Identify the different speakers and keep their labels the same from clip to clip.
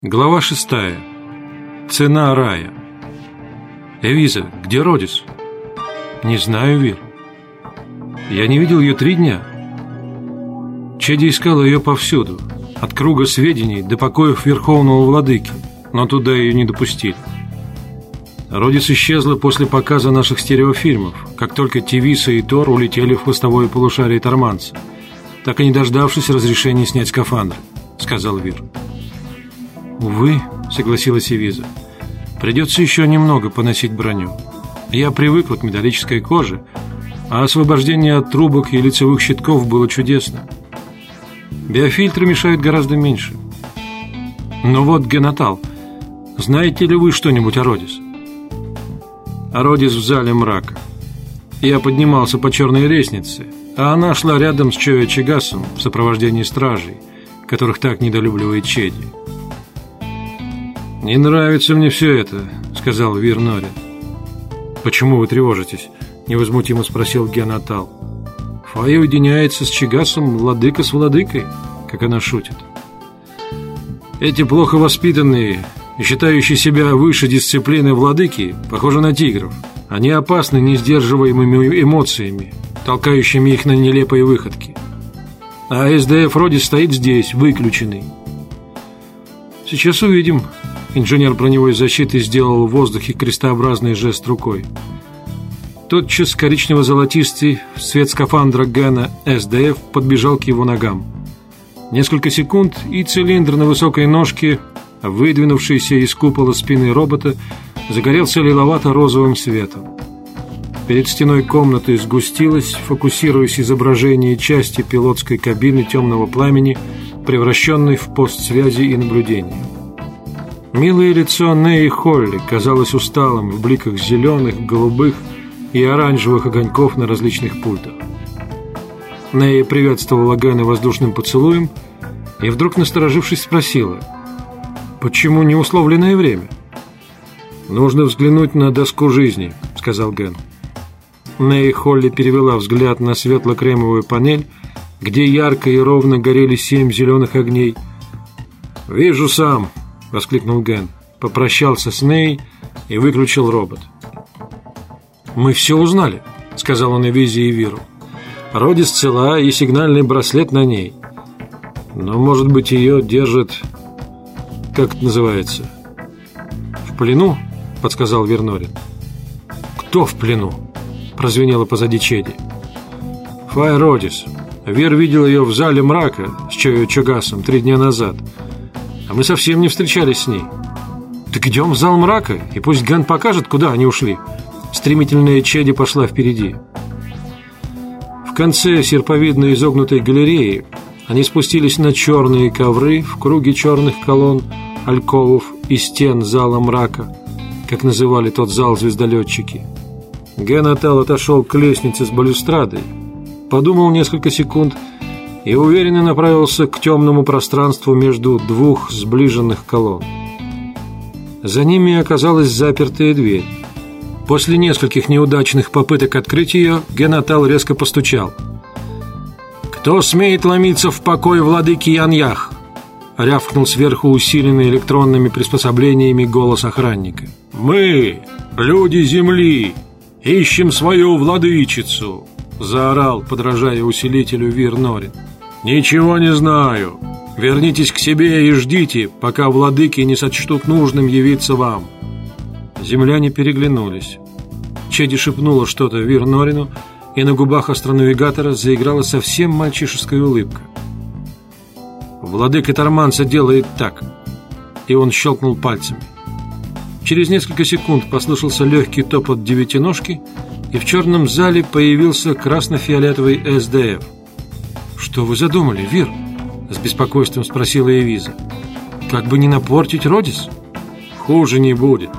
Speaker 1: Глава шестая. Цена рая. Эвиза, где Родис? Не знаю, Вир. Я не видел ее три дня. Чеди искала ее повсюду, от круга сведений до покоев Верховного Владыки, но туда ее не допустили. Родис исчезла после показа наших стереофильмов, как только Тивиса и Тор улетели в хвостовое полушарие Торманца, так и не дождавшись разрешения снять скафандры, сказал Вир. «Увы», — согласилась Эвиза, — «придется еще немного поносить броню. Я привыкла к металлической коже, а освобождение от трубок и лицевых щитков было чудесно. Биофильтры мешают гораздо меньше. Но вот Генатал. Знаете ли вы что-нибудь о Родис?» «О Родис в зале мрака. Я поднимался по черной лестнице, а она шла рядом с Чоя Чигасом в сопровождении стражей, которых так недолюбливает Чеди. «Не нравится мне все это», — сказал Вирнори. «Почему вы тревожитесь?» — невозмутимо спросил Генатал. «Фая уединяется с Чигасом владыка с владыкой, как она шутит. Эти плохо воспитанные и считающие себя выше дисциплины владыки похожи на тигров. Они опасны несдерживаемыми эмоциями, толкающими их на нелепые выходки. А СДФ вроде стоит здесь, выключенный. Сейчас увидим, Инженер броневой защиты сделал в воздухе крестообразный жест рукой. Тотчас коричнево-золотистый в цвет скафандра Гена СДФ подбежал к его ногам. Несколько секунд, и цилиндр на высокой ножке, выдвинувшийся из купола спины робота, загорелся лиловато-розовым светом. Перед стеной комнаты сгустилось, фокусируясь изображение части пилотской кабины темного пламени, превращенной в пост связи и наблюдения. Милое лицо Неи Холли казалось усталым в бликах зеленых, голубых и оранжевых огоньков на различных пультах. Нея приветствовала Гэна воздушным поцелуем и вдруг, насторожившись, спросила, «Почему не условленное время?» «Нужно взглянуть на доску жизни», — сказал Ген. Ней Холли перевела взгляд на светло-кремовую панель, где ярко и ровно горели семь зеленых огней. «Вижу сам», — воскликнул Ген. Попрощался с Ней и выключил робот. «Мы все узнали», — сказал он Эвизе и Виру. «Родис цела и сигнальный браслет на ней. Но, может быть, ее держат... Как это называется?» «В плену?» — подсказал Вернорин. «Кто в плену?» — прозвенело позади Чеди. «Фай Родис. Вир видел ее в зале мрака с Чою Чагасом три дня назад». Мы совсем не встречались с ней. Так идем в зал мрака, и пусть Ган покажет, куда они ушли. Стремительная Чеди пошла впереди. В конце серповидной изогнутой галереи они спустились на черные ковры в круге черных колонн, альковов и стен зала мрака, как называли тот зал звездолетчики. Генатал отошел к лестнице с балюстрадой, подумал несколько секунд и уверенно направился к темному пространству между двух сближенных колонн. За ними оказалась запертая дверь. После нескольких неудачных попыток открыть ее, Генатал резко постучал. «Кто смеет ломиться в покой владыки Яньях?» рявкнул сверху усиленный электронными приспособлениями голос охранника. «Мы, люди Земли, ищем свою владычицу!» заорал, подражая усилителю Вир Норин. «Ничего не знаю. Вернитесь к себе и ждите, пока владыки не сочтут нужным явиться вам». Земляне переглянулись. Чеди шепнула что-то Вирнорину, и на губах астронавигатора заиграла совсем мальчишеская улыбка. «Владыка Торманца делает так», и он щелкнул пальцами. Через несколько секунд послышался легкий топот девятиножки, и в черном зале появился красно-фиолетовый СДФ – «Что вы задумали, Вир?» С беспокойством спросила Эвиза. «Как бы не напортить Родис?» «Хуже не будет.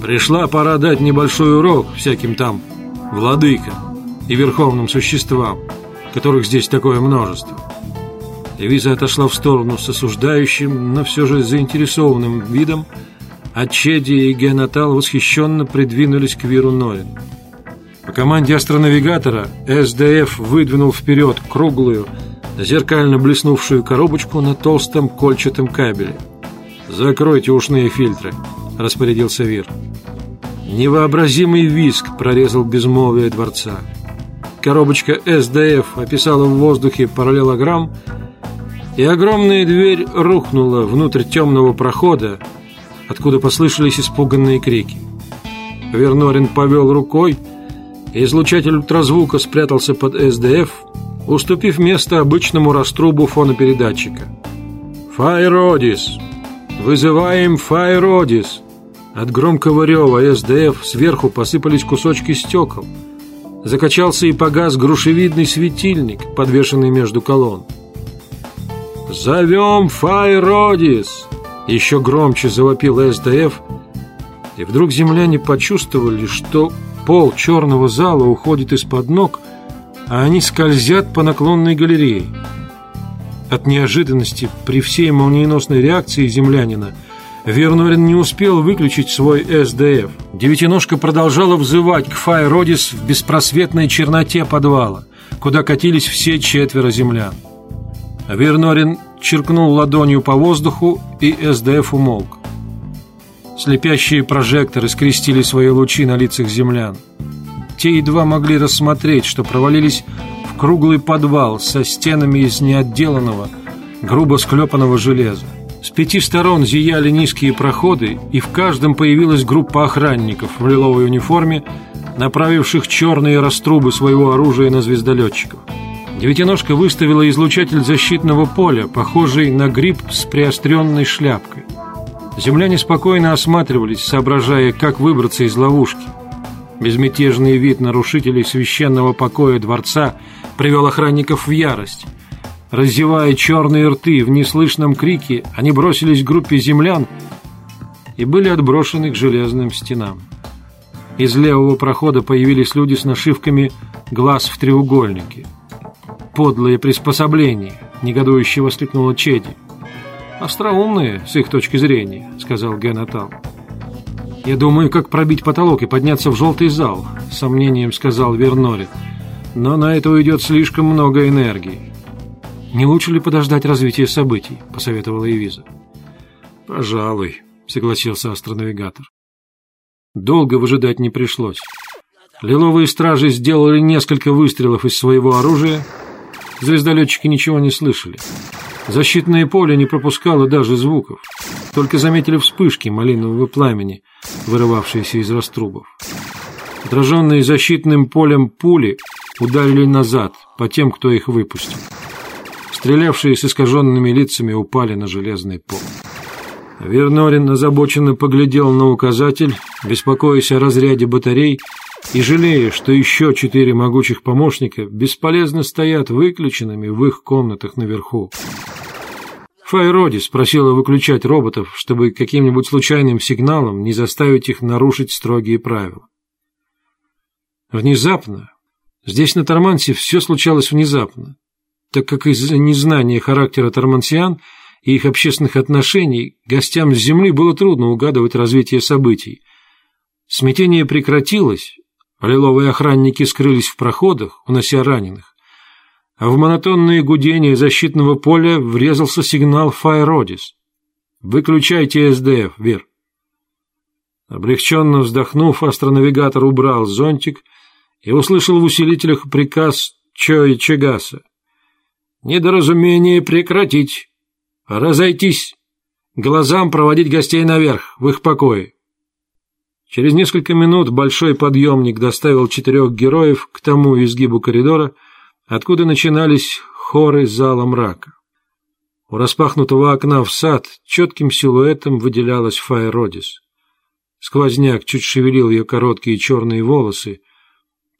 Speaker 1: Пришла пора дать небольшой урок всяким там владыкам и верховным существам, которых здесь такое множество». Эвиза отошла в сторону с осуждающим, но все же заинтересованным видом, а Чеди и Генатал восхищенно придвинулись к Виру Ноину. Команде астронавигатора СДФ выдвинул вперед круглую, зеркально блеснувшую коробочку на толстом кольчатом кабеле. «Закройте ушные фильтры», — распорядился Вир. Невообразимый виск прорезал безмолвие дворца. Коробочка СДФ описала в воздухе параллелограмм, и огромная дверь рухнула внутрь темного прохода, откуда послышались испуганные крики. Вернорин повел рукой, излучатель ультразвука спрятался под СДФ, уступив место обычному раструбу фонопередатчика. «Файродис! Вызываем Файродис!» От громкого рева СДФ сверху посыпались кусочки стекол. Закачался и погас грушевидный светильник, подвешенный между колонн. «Зовем Файродис!» Еще громче завопил СДФ, и вдруг земляне почувствовали, что пол черного зала уходит из-под ног, а они скользят по наклонной галерее. От неожиданности при всей молниеносной реакции землянина Вернорин не успел выключить свой СДФ. Девятиножка продолжала взывать к Файродис в беспросветной черноте подвала, куда катились все четверо землян. Вернорин черкнул ладонью по воздуху, и СДФ умолк. Слепящие прожекторы скрестили свои лучи на лицах землян. Те едва могли рассмотреть, что провалились в круглый подвал со стенами из неотделанного, грубо склепанного железа. С пяти сторон зияли низкие проходы, и в каждом появилась группа охранников в лиловой униформе, направивших черные раструбы своего оружия на звездолетчиков. Девятиножка выставила излучатель защитного поля, похожий на гриб с приостренной шляпкой. Земляне спокойно осматривались, соображая, как выбраться из ловушки. Безмятежный вид нарушителей священного покоя дворца привел охранников в ярость. Разевая черные рты в неслышном крике, они бросились к группе землян и были отброшены к железным стенам. Из левого прохода появились люди с нашивками «Глаз в треугольнике» подлые приспособления!» — негодующе воскликнула Чеди. «Остроумные, с их точки зрения», — сказал Генатал. «Я думаю, как пробить потолок и подняться в желтый зал», — сомнением сказал Вернорит. «Но на это уйдет слишком много энергии». «Не лучше ли подождать развития событий?» — посоветовала Эвиза. «Пожалуй», — согласился астронавигатор. Долго выжидать не пришлось. Лиловые стражи сделали несколько выстрелов из своего оружия — Звездолетчики ничего не слышали. Защитное поле не пропускало даже звуков. Только заметили вспышки малинового пламени, вырывавшиеся из раструбов. Отраженные защитным полем пули ударили назад по тем, кто их выпустил. Стрелявшие с искаженными лицами упали на железный пол. Вернорин озабоченно поглядел на указатель, беспокоясь о разряде батарей, и жалея, что еще четыре могучих помощника бесполезно стоят выключенными в их комнатах наверху. Файроди спросила выключать роботов, чтобы каким-нибудь случайным сигналом не заставить их нарушить строгие правила. Внезапно, здесь на Тормансе все случалось внезапно, так как из-за незнания характера тормансиан и их общественных отношений гостям с Земли было трудно угадывать развитие событий. Смятение прекратилось, Лиловые охранники скрылись в проходах, унося раненых. А в монотонное гудение защитного поля врезался сигнал «Файродис». «Выключайте СДФ, Вер». Облегченно вздохнув, астронавигатор убрал зонтик и услышал в усилителях приказ Чои Чегаса. «Недоразумение прекратить! Разойтись! Глазам проводить гостей наверх, в их покое!» Через несколько минут большой подъемник доставил четырех героев к тому изгибу коридора, откуда начинались хоры зала мрака. У распахнутого окна в сад четким силуэтом выделялась Файродис. Сквозняк чуть шевелил ее короткие черные волосы.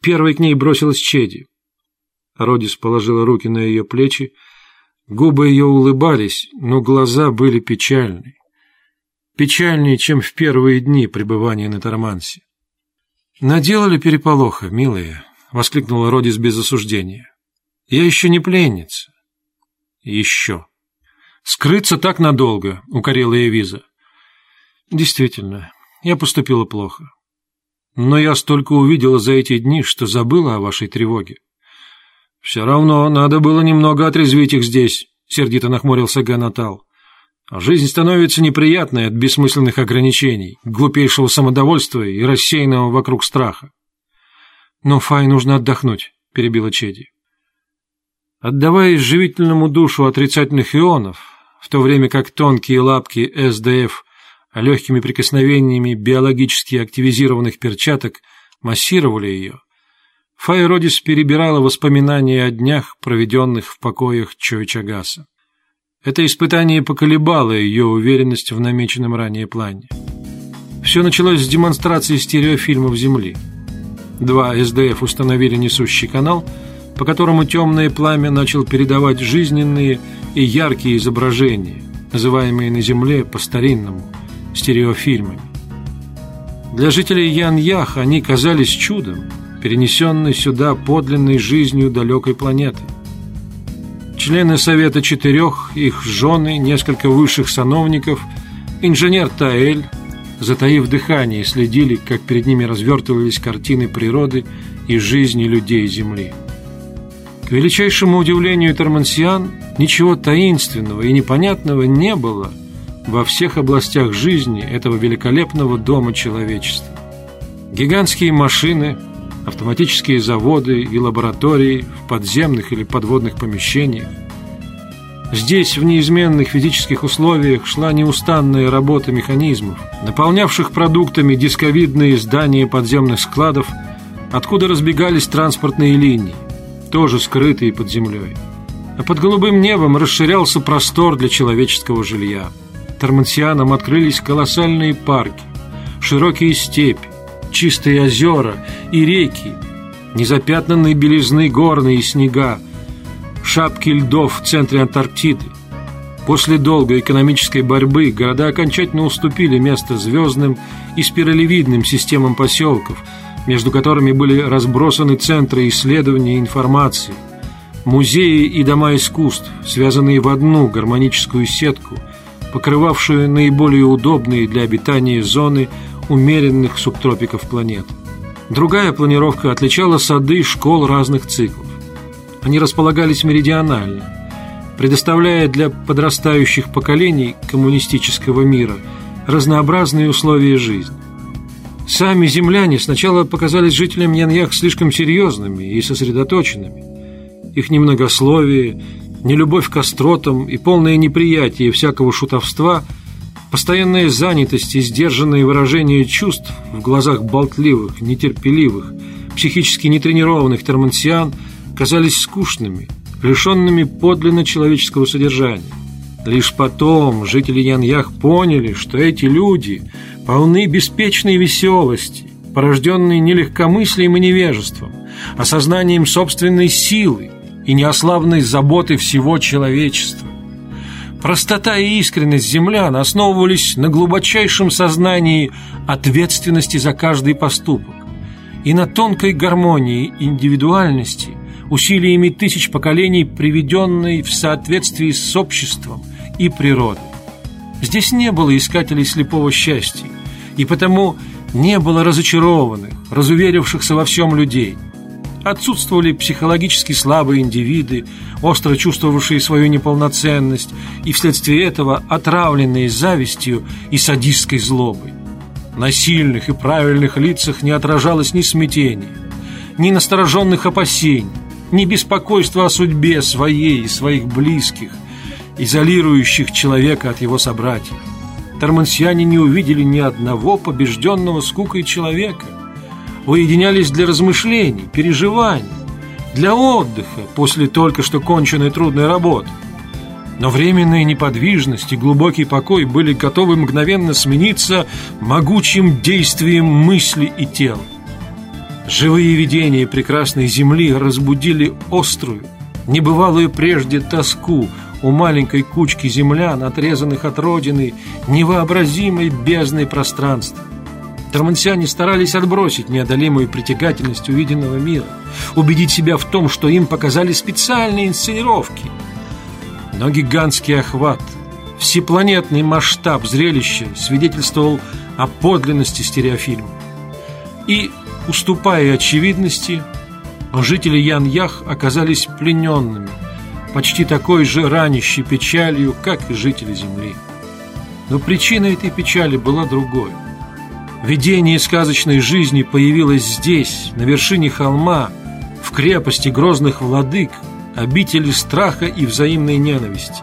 Speaker 1: Первой к ней бросилась Чеди. Родис положила руки на ее плечи. Губы ее улыбались, но глаза были печальны печальнее, чем в первые дни пребывания на Тормансе. «Наделали переполоха, милые», — воскликнула Родис без осуждения. «Я еще не пленница». «Еще». «Скрыться так надолго», — укорила Эвиза. «Действительно, я поступила плохо. Но я столько увидела за эти дни, что забыла о вашей тревоге». «Все равно надо было немного отрезвить их здесь», — сердито нахмурился Ганатал. Жизнь становится неприятной от бессмысленных ограничений, глупейшего самодовольства и рассеянного вокруг страха.
Speaker 2: «Но Фай нужно отдохнуть», — перебила Чеди.
Speaker 1: Отдавая живительному душу отрицательных ионов, в то время как тонкие лапки СДФ легкими прикосновениями биологически активизированных перчаток массировали ее, Фай Родис перебирала воспоминания о днях, проведенных в покоях Чойчагаса. Это испытание поколебало ее уверенность в намеченном ранее плане. Все началось с демонстрации стереофильмов Земли. Два СДФ установили несущий канал, по которому темное пламя начал передавать жизненные и яркие изображения, называемые на Земле по-старинному стереофильмами. Для жителей Ян-Ях они казались чудом – перенесенной сюда подлинной жизнью далекой планеты. Члены Совета Четырех, их жены, несколько высших сановников, инженер Таэль, затаив дыхание, следили, как перед ними развертывались картины природы и жизни людей Земли. К величайшему удивлению Термансиан, ничего таинственного и непонятного не было во всех областях жизни этого великолепного дома человечества. Гигантские машины – автоматические заводы и лаборатории в подземных или подводных помещениях. Здесь в неизменных физических условиях шла неустанная работа механизмов, наполнявших продуктами дисковидные здания подземных складов, откуда разбегались транспортные линии, тоже скрытые под землей. А под голубым небом расширялся простор для человеческого жилья. Тормансианам открылись колоссальные парки, широкие степи, чистые озера и реки, незапятнанные белизны горные снега, шапки льдов в центре Антарктиды. После долгой экономической борьбы города окончательно уступили место звездным и спиралевидным системам поселков, между которыми были разбросаны центры исследования и информации, музеи и дома искусств, связанные в одну гармоническую сетку, покрывавшую наиболее удобные для обитания зоны умеренных субтропиков планеты. Другая планировка отличала сады школ разных циклов. Они располагались меридионально, предоставляя для подрастающих поколений коммунистического мира разнообразные условия жизни. Сами земляне сначала показались жителям Яньях слишком серьезными и сосредоточенными. Их немногословие, нелюбовь к остротам и полное неприятие всякого шутовства – Постоянная занятость и сдержанные выражения чувств в глазах болтливых, нетерпеливых, психически нетренированных термансиан казались скучными, лишенными подлинно человеческого содержания. Лишь потом жители Яньях поняли, что эти люди полны беспечной веселости, порожденной не легкомыслием и невежеством, а сознанием собственной силы и неослабной заботы всего человечества. Простота и искренность землян основывались на глубочайшем сознании ответственности за каждый поступок и на тонкой гармонии индивидуальности, усилиями тысяч поколений, приведенной в соответствии с обществом и природой. Здесь не было искателей слепого счастья, и потому не было разочарованных, разуверившихся во всем людей – Отсутствовали психологически слабые индивиды, остро чувствовавшие свою неполноценность и вследствие этого отравленные завистью и садистской злобой. На сильных и правильных лицах не отражалось ни смятения, ни настороженных опасений, ни беспокойства о судьбе своей и своих близких, изолирующих человека от его собратьев. Тормансиане не увидели ни одного побежденного скукой человека – уединялись для размышлений, переживаний, для отдыха после только что конченной трудной работы. Но временная неподвижность и глубокий покой были готовы мгновенно смениться могучим действием мысли и тела. Живые видения прекрасной земли разбудили острую, небывалую прежде тоску у маленькой кучки землян, отрезанных от родины невообразимой бездной пространства. Тормансиане старались отбросить неодолимую притягательность увиденного мира, убедить себя в том, что им показали специальные инсценировки. Но гигантский охват, всепланетный масштаб зрелища свидетельствовал о подлинности стереофильма. И, уступая очевидности, жители Ян-Ях оказались плененными, почти такой же ранящей печалью, как и жители Земли. Но причина этой печали была другой. Видение сказочной жизни появилось здесь, на вершине холма, в крепости грозных владык, обители страха и взаимной ненависти.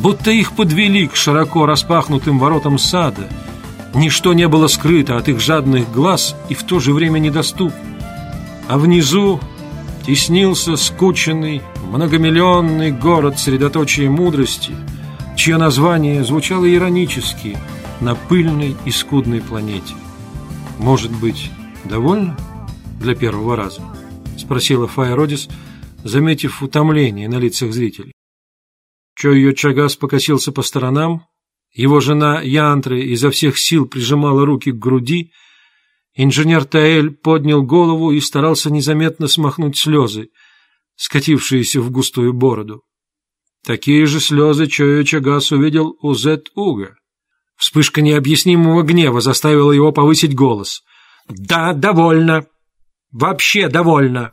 Speaker 1: Будто их подвели к широко распахнутым воротам сада. Ничто не было скрыто от их жадных глаз и в то же время недоступно. А внизу теснился скученный, многомиллионный город средоточия мудрости, чье название звучало иронически на пыльной и скудной планете. «Может быть, довольно для первого раза?» — спросила Фая Родис, заметив утомление на лицах зрителей. Чойо Чагас покосился по сторонам, его жена Янтры изо всех сил прижимала руки к груди, Инженер Таэль поднял голову и старался незаметно смахнуть слезы, скатившиеся в густую бороду. Такие же слезы Чоя Чагас увидел у Зет Уга. Вспышка необъяснимого гнева заставила его повысить голос. «Да, довольно! Вообще довольно!»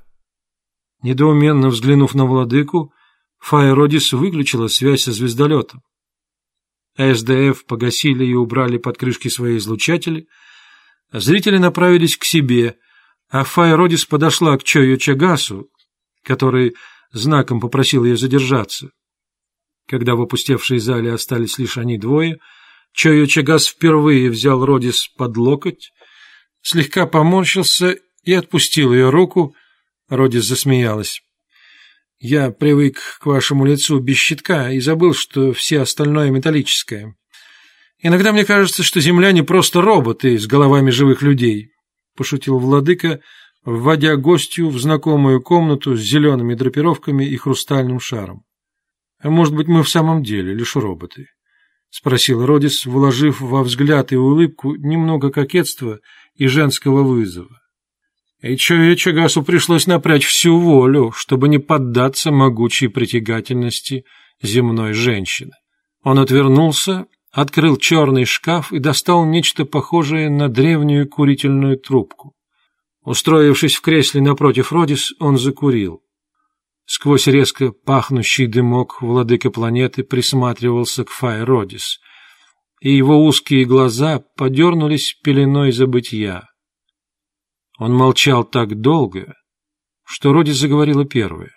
Speaker 1: Недоуменно взглянув на владыку, Фая Родис выключила связь со звездолетом. СДФ погасили и убрали под крышки свои излучатели — Зрители направились к себе, а Фая Родис подошла к Чою Чагасу, который знаком попросил ее задержаться. Когда в опустевшей зале остались лишь они двое, Чойо Чагас впервые взял Родис под локоть, слегка поморщился и отпустил ее руку. Родис засмеялась. «Я привык к вашему лицу без щитка и забыл, что все остальное металлическое. Иногда мне кажется, что земляне просто роботы с головами живых людей, пошутил владыка, вводя гостью в знакомую комнату с зелеными драпировками и хрустальным шаром. А может быть, мы в самом деле лишь роботы? Спросил Родис, вложив во взгляд и улыбку немного кокетства и женского вызова. И Чоя Чагасу пришлось напрячь всю волю, чтобы не поддаться могучей притягательности земной женщины. Он отвернулся открыл черный шкаф и достал нечто похожее на древнюю курительную трубку. Устроившись в кресле напротив Родис, он закурил. Сквозь резко пахнущий дымок владыка планеты присматривался к Фай Родис, и его узкие глаза подернулись пеленой забытья. Он молчал так долго, что Родис заговорила первая.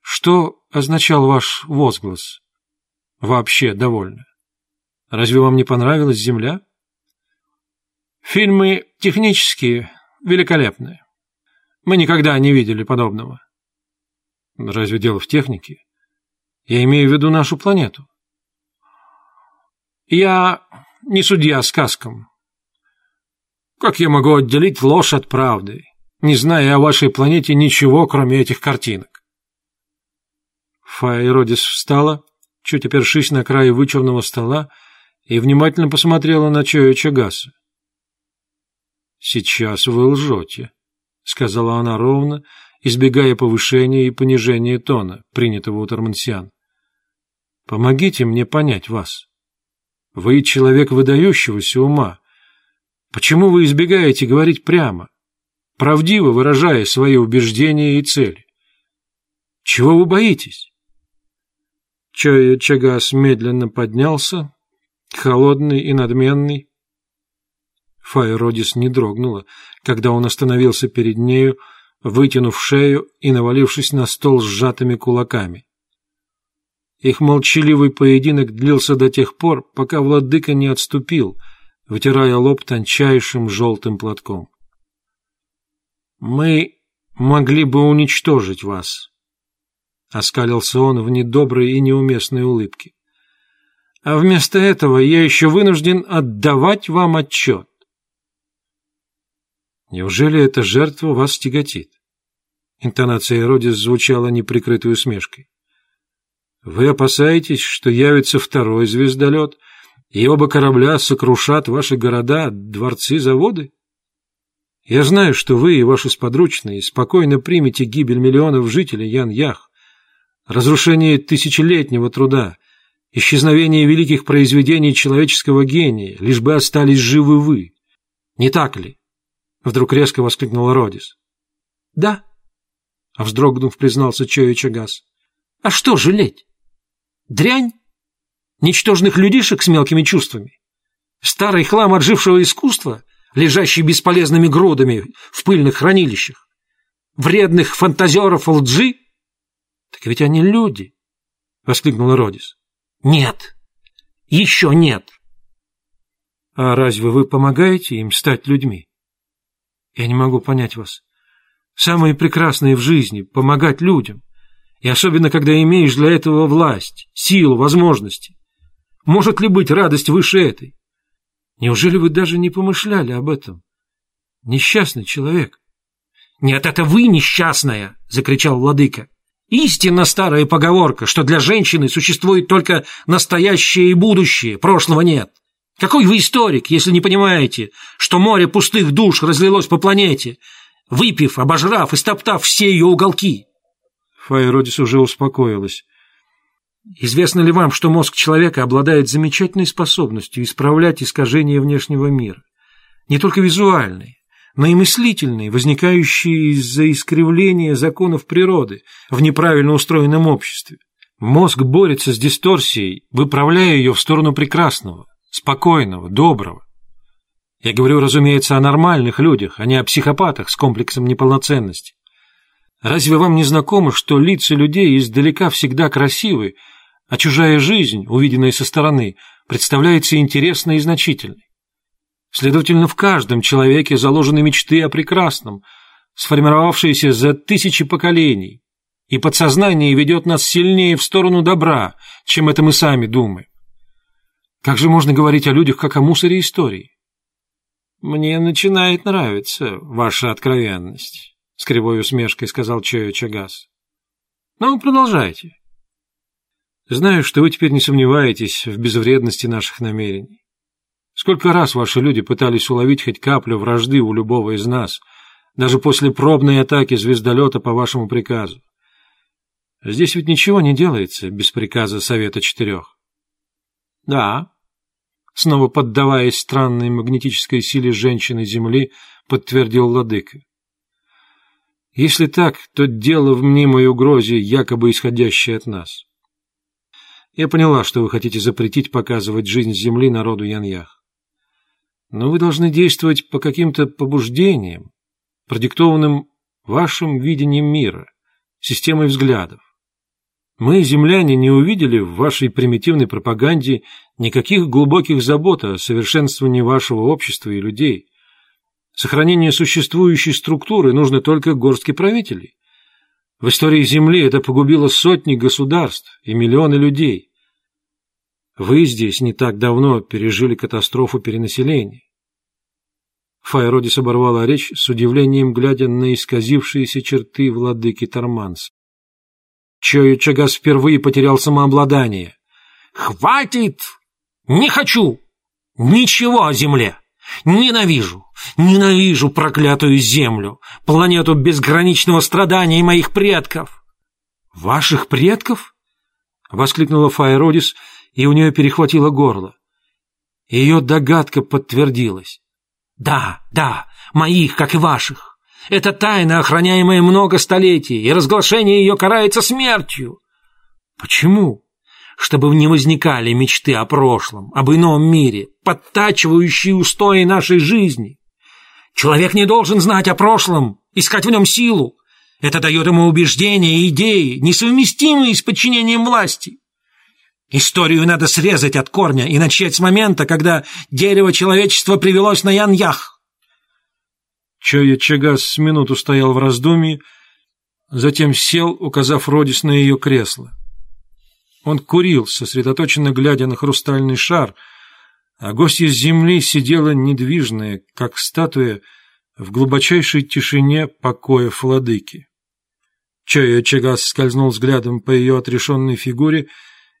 Speaker 1: «Что означал ваш возглас?» «Вообще довольно». Разве вам не понравилась Земля? Фильмы технические, великолепные. Мы никогда не видели подобного. Разве дело в технике? Я имею в виду нашу планету. Я не судья сказкам. Как я могу отделить ложь от правды, не зная о вашей планете ничего, кроме этих картинок? Файродис встала, чуть опершись на край вычурного стола, и внимательно посмотрела на Чоя Чагаса. «Сейчас вы лжете», — сказала она ровно, избегая повышения и понижения тона, принятого у Тормансиан. «Помогите мне понять вас. Вы человек выдающегося ума. Почему вы избегаете говорить прямо, правдиво выражая свои убеждения и цели? Чего вы боитесь?» Чоя Чагас медленно поднялся, холодный и надменный. Файродис не дрогнула, когда он остановился перед нею, вытянув шею и навалившись на стол сжатыми кулаками. Их молчаливый поединок длился до тех пор, пока владыка не отступил, вытирая лоб тончайшим желтым платком. «Мы могли бы уничтожить вас», — оскалился он в недоброй и неуместной улыбке а вместо этого я еще вынужден отдавать вам отчет. Неужели эта жертва вас тяготит? Интонация Родис звучала неприкрытой усмешкой. Вы опасаетесь, что явится второй звездолет, и оба корабля сокрушат ваши города, дворцы, заводы? Я знаю, что вы и ваши сподручные спокойно примете гибель миллионов жителей Ян-Ях, разрушение тысячелетнего труда, исчезновение великих произведений человеческого гения, лишь бы остались живы вы. Не так ли? Вдруг резко воскликнула Родис. Да. А вздрогнув, признался Чоя Чагас. А что жалеть? Дрянь?
Speaker 2: Ничтожных людишек с мелкими чувствами? Старый хлам отжившего искусства, лежащий бесполезными грудами в пыльных хранилищах? Вредных фантазеров лжи? Так ведь они люди, — воскликнула Родис. Нет, еще нет. А разве вы помогаете им стать людьми? Я не могу понять вас. Самое прекрасное в жизни — помогать людям. И особенно, когда имеешь для этого власть, силу, возможности. Может ли быть радость выше этой? Неужели вы даже не помышляли об этом? Несчастный человек. «Нет, это вы несчастная!» — закричал владыка. «Истинно старая поговорка, что для женщины существует только настоящее и будущее, прошлого нет. Какой вы историк, если не понимаете, что море пустых душ разлилось по планете, выпив, обожрав и стоптав все ее уголки?»
Speaker 1: Файродис уже успокоилась.
Speaker 2: Известно ли вам, что мозг человека обладает замечательной способностью исправлять искажения внешнего мира? Не только визуальные, но и мыслительные, возникающие из-за искривления законов природы в неправильно устроенном обществе. Мозг борется с дисторсией, выправляя ее в сторону прекрасного, спокойного, доброго. Я говорю, разумеется, о нормальных людях, а не о психопатах с комплексом неполноценности. Разве вам не знакомо, что лица людей издалека всегда красивы, а чужая жизнь, увиденная со стороны, представляется интересной и значительной. Следовательно, в каждом человеке заложены мечты о прекрасном, сформировавшиеся за тысячи поколений, и подсознание ведет нас сильнее в сторону добра, чем это мы сами думаем. Как же можно говорить о людях, как о мусоре истории? «Мне начинает нравиться ваша откровенность», — с кривой усмешкой сказал Чоя Чагас. «Ну, продолжайте». Знаю, что вы теперь не сомневаетесь в безвредности наших намерений. Сколько раз ваши люди пытались уловить хоть каплю вражды у любого из нас, даже после пробной атаки звездолета по вашему приказу. Здесь ведь ничего не делается без приказа Совета Четырех. Да, снова поддаваясь странной магнетической силе женщины Земли, подтвердил Ладыка. Если так, то дело в мнимой угрозе, якобы исходящей от нас. Я поняла, что вы хотите запретить показывать жизнь Земли народу Яньях. Но вы должны действовать по каким-то побуждениям, продиктованным вашим видением мира, системой взглядов. Мы, земляне, не увидели в вашей примитивной пропаганде никаких глубоких забот о совершенствовании вашего общества и людей. Сохранение существующей структуры нужно только горстке правителей. В истории Земли это погубило сотни государств и миллионы людей. Вы здесь не так давно пережили катастрофу перенаселения. Файродис оборвала речь с удивлением, глядя на исказившиеся черты владыки Торманс. Чою Чагас впервые потерял самообладание. «Хватит! Не хочу! Ничего о земле! Ненавижу! Ненавижу проклятую землю, планету безграничного страдания моих предков!» «Ваших предков?» — воскликнула Файродис, и у нее перехватило горло. Ее догадка подтвердилась. «Да, да, моих, как и ваших. Это тайна, охраняемая много столетий, и разглашение ее карается смертью». «Почему?» чтобы не возникали мечты о прошлом, об ином мире, подтачивающие устои нашей жизни. Человек не должен знать о прошлом, искать в нем силу. Это дает ему убеждения и идеи, несовместимые с подчинением власти. Историю надо срезать от корня и начать с момента, когда дерево человечества привелось на Яньях.
Speaker 1: Чоя Чагас с минуту стоял в раздумье, затем сел, указав Родис на ее кресло. Он курил, сосредоточенно глядя на хрустальный шар, а гостья с земли сидела недвижная, как статуя, в глубочайшей тишине покоя владыки. Чоя Чагас скользнул взглядом по ее отрешенной фигуре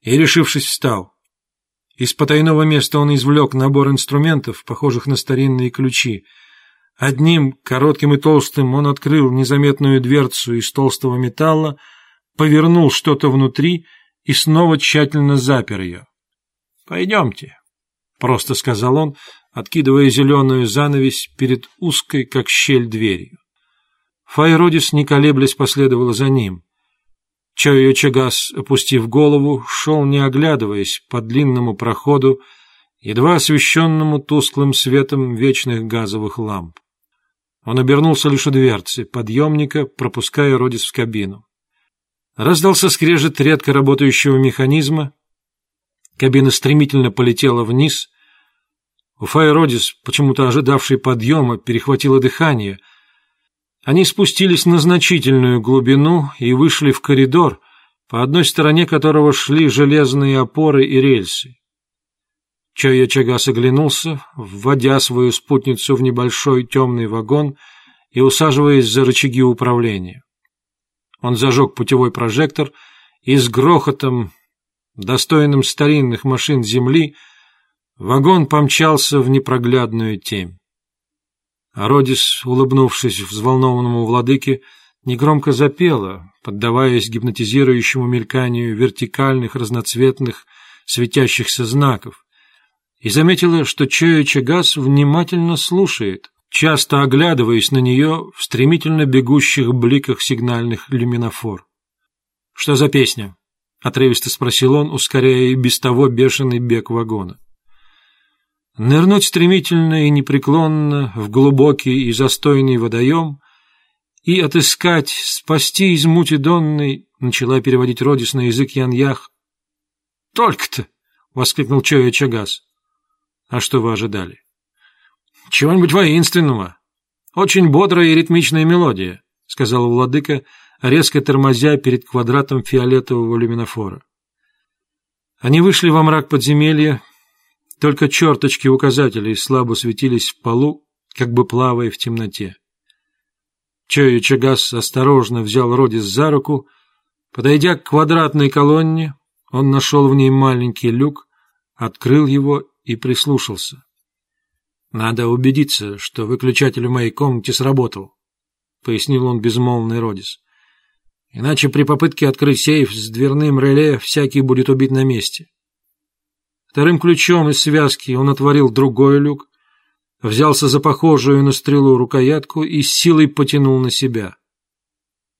Speaker 1: и, решившись, встал. Из потайного места он извлек набор инструментов, похожих на старинные ключи. Одним, коротким и толстым, он открыл незаметную дверцу из толстого металла, повернул что-то внутри и снова тщательно запер ее. «Пойдемте», — просто сказал он, откидывая зеленую занавесь перед узкой, как щель, дверью. Файродис, не колеблясь, последовала за ним.
Speaker 2: Чойо Чагас, опустив голову, шел не оглядываясь по длинному проходу, едва освещенному тусклым светом вечных газовых ламп. Он обернулся лишь у дверцы подъемника, пропуская Родис в кабину. Раздался скрежет редко работающего механизма. Кабина стремительно полетела вниз. У Фай Родис, почему-то ожидавший подъема, перехватило дыхание — они спустились на значительную глубину и вышли в коридор, по одной стороне которого шли железные опоры и рельсы. Чоя Чагас оглянулся, вводя свою спутницу в небольшой темный вагон и усаживаясь за рычаги управления. Он зажег путевой прожектор и с грохотом, достойным старинных машин Земли, вагон помчался в непроглядную темь. А Родис, улыбнувшись взволнованному владыке, негромко запела, поддаваясь гипнотизирующему мельканию вертикальных, разноцветных, светящихся знаков, и заметила, что Чоя Чагас внимательно слушает, часто оглядываясь на нее в стремительно бегущих бликах сигнальных люминофор. «Что за песня?» — отрывисто спросил он, ускоряя и без того бешеный бег вагона. Нырнуть стремительно и непреклонно в глубокий и застойный водоем и отыскать, спасти из мути донной, начала переводить Родис на язык Яньях. «Только-то!» — воскликнул Чоя Чагас. «А что вы ожидали?» «Чего-нибудь воинственного. Очень бодрая и ритмичная мелодия», — сказал владыка, резко тормозя перед квадратом фиолетового люминофора. Они вышли во мрак подземелья, только черточки указателей слабо светились в полу, как бы плавая в темноте. Чоя Чагас осторожно взял Родис за руку. Подойдя к квадратной колонне, он нашел в ней маленький люк, открыл его и прислушался. «Надо убедиться, что выключатель в моей комнате сработал», — пояснил он безмолвный Родис. «Иначе при попытке открыть сейф с дверным реле всякий будет убит на месте». Вторым ключом из связки он отворил другой люк, взялся за похожую на стрелу рукоятку и с силой потянул на себя.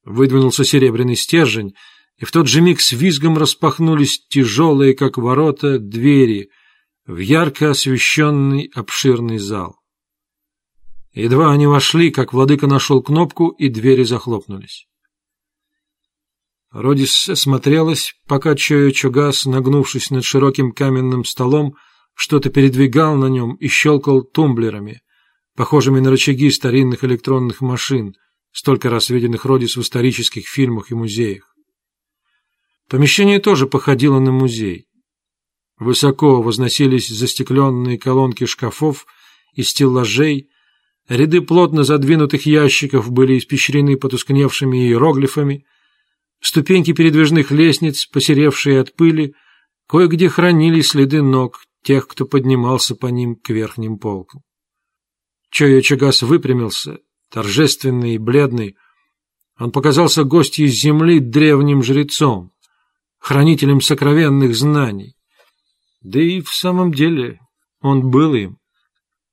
Speaker 2: Выдвинулся серебряный стержень, и в тот же миг с визгом распахнулись тяжелые, как ворота, двери в ярко освещенный обширный зал. Едва они вошли, как владыка нашел кнопку, и двери захлопнулись. Родис смотрелась, пока Чоя Чугас, нагнувшись над широким каменным столом, что-то передвигал на нем и щелкал тумблерами, похожими на рычаги старинных электронных машин, столько раз виденных Родис в исторических фильмах и музеях. Помещение тоже походило на музей. Высоко возносились застекленные колонки шкафов и стеллажей, ряды плотно задвинутых ящиков были испещрены потускневшими иероглифами — Ступеньки передвижных лестниц, посеревшие от пыли, кое-где хранили следы ног тех, кто поднимался по ним к верхним полкам. Чоя Чагас выпрямился, торжественный и бледный. Он показался гостью из земли древним жрецом, хранителем сокровенных знаний. Да и в самом деле он был им.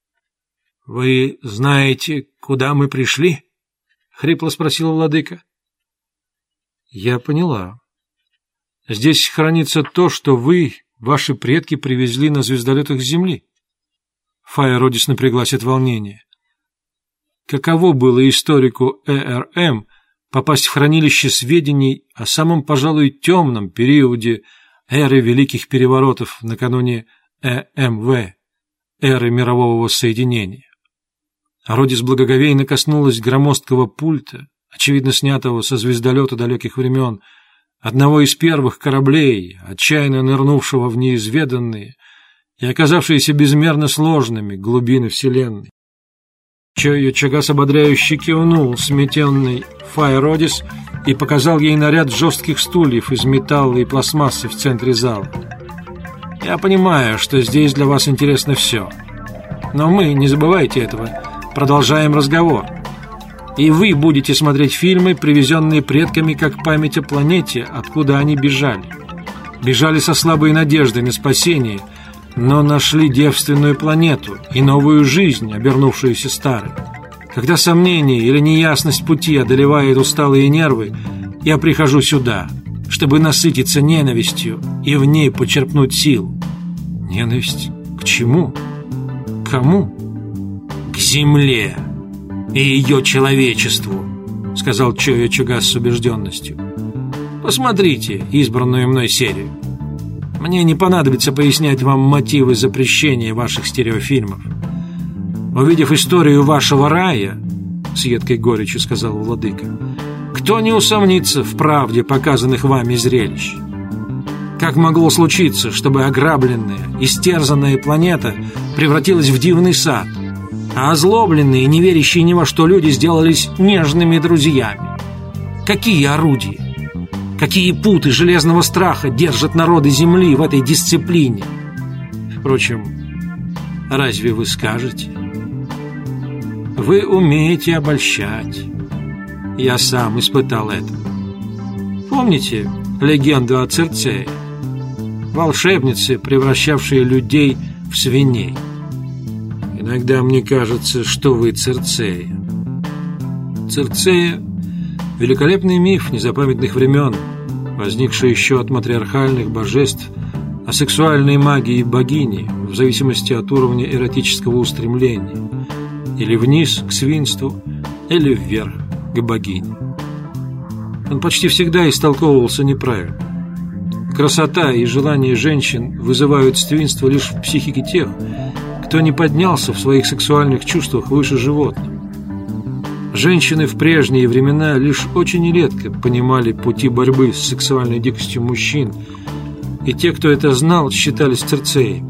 Speaker 2: — Вы знаете, куда мы пришли? — хрипло спросил владыка. Я поняла. Здесь хранится то, что вы, ваши предки, привезли на звездолетах с Земли. Фая напряглась от волнения. Каково было историку ЭРМ попасть в хранилище сведений о самом, пожалуй, темном периоде эры Великих Переворотов накануне ЭМВ, эры мирового воссоединения? Родис благоговейно коснулась громоздкого пульта, очевидно снятого со звездолета далеких времен, одного из первых кораблей, отчаянно нырнувшего в неизведанные и оказавшиеся безмерно сложными глубины Вселенной. Чойо Чагас ободряюще кивнул, сметенный Файродис, и показал ей наряд жестких стульев из металла и пластмассы в центре зала. «Я понимаю, что здесь для вас интересно все. Но мы, не забывайте этого, продолжаем разговор». И вы будете смотреть фильмы, привезенные предками как память о планете, откуда они бежали. Бежали со слабой надеждой на спасение, но нашли девственную планету и новую жизнь, обернувшуюся старой. Когда сомнение или неясность пути одолевает усталые нервы, я прихожу сюда, чтобы насытиться ненавистью и в ней почерпнуть сил.
Speaker 1: Ненависть? К чему? Кому?
Speaker 2: К земле и ее человечеству, сказал Чоя Чугас с убежденностью. Посмотрите избранную мной серию. Мне не понадобится пояснять вам мотивы запрещения ваших стереофильмов. Увидев историю вашего рая, с едкой горечью сказал владыка, кто не усомнится в правде показанных вами зрелищ? Как могло случиться, чтобы ограбленная, истерзанная планета превратилась в дивный сад, а озлобленные, не верящие ни во что люди сделались нежными друзьями? Какие орудия? Какие путы железного страха держат народы Земли в этой дисциплине? Впрочем, разве вы скажете? Вы умеете обольщать. Я сам испытал это. Помните легенду о Церцее? Волшебнице, превращавшей людей в свиней. Иногда мне кажется, что вы Церцея. Церцея – великолепный миф незапамятных времен, возникший еще от матриархальных божеств о сексуальной магии богини в зависимости от уровня эротического устремления, или вниз к свинству, или вверх к богине. Он почти всегда истолковывался неправильно. Красота и желание женщин вызывают свинство лишь в психике тех, кто не поднялся в своих сексуальных чувствах выше животных. Женщины в прежние времена лишь очень редко понимали пути борьбы с сексуальной дикостью мужчин, и те, кто это знал, считались Церцеей.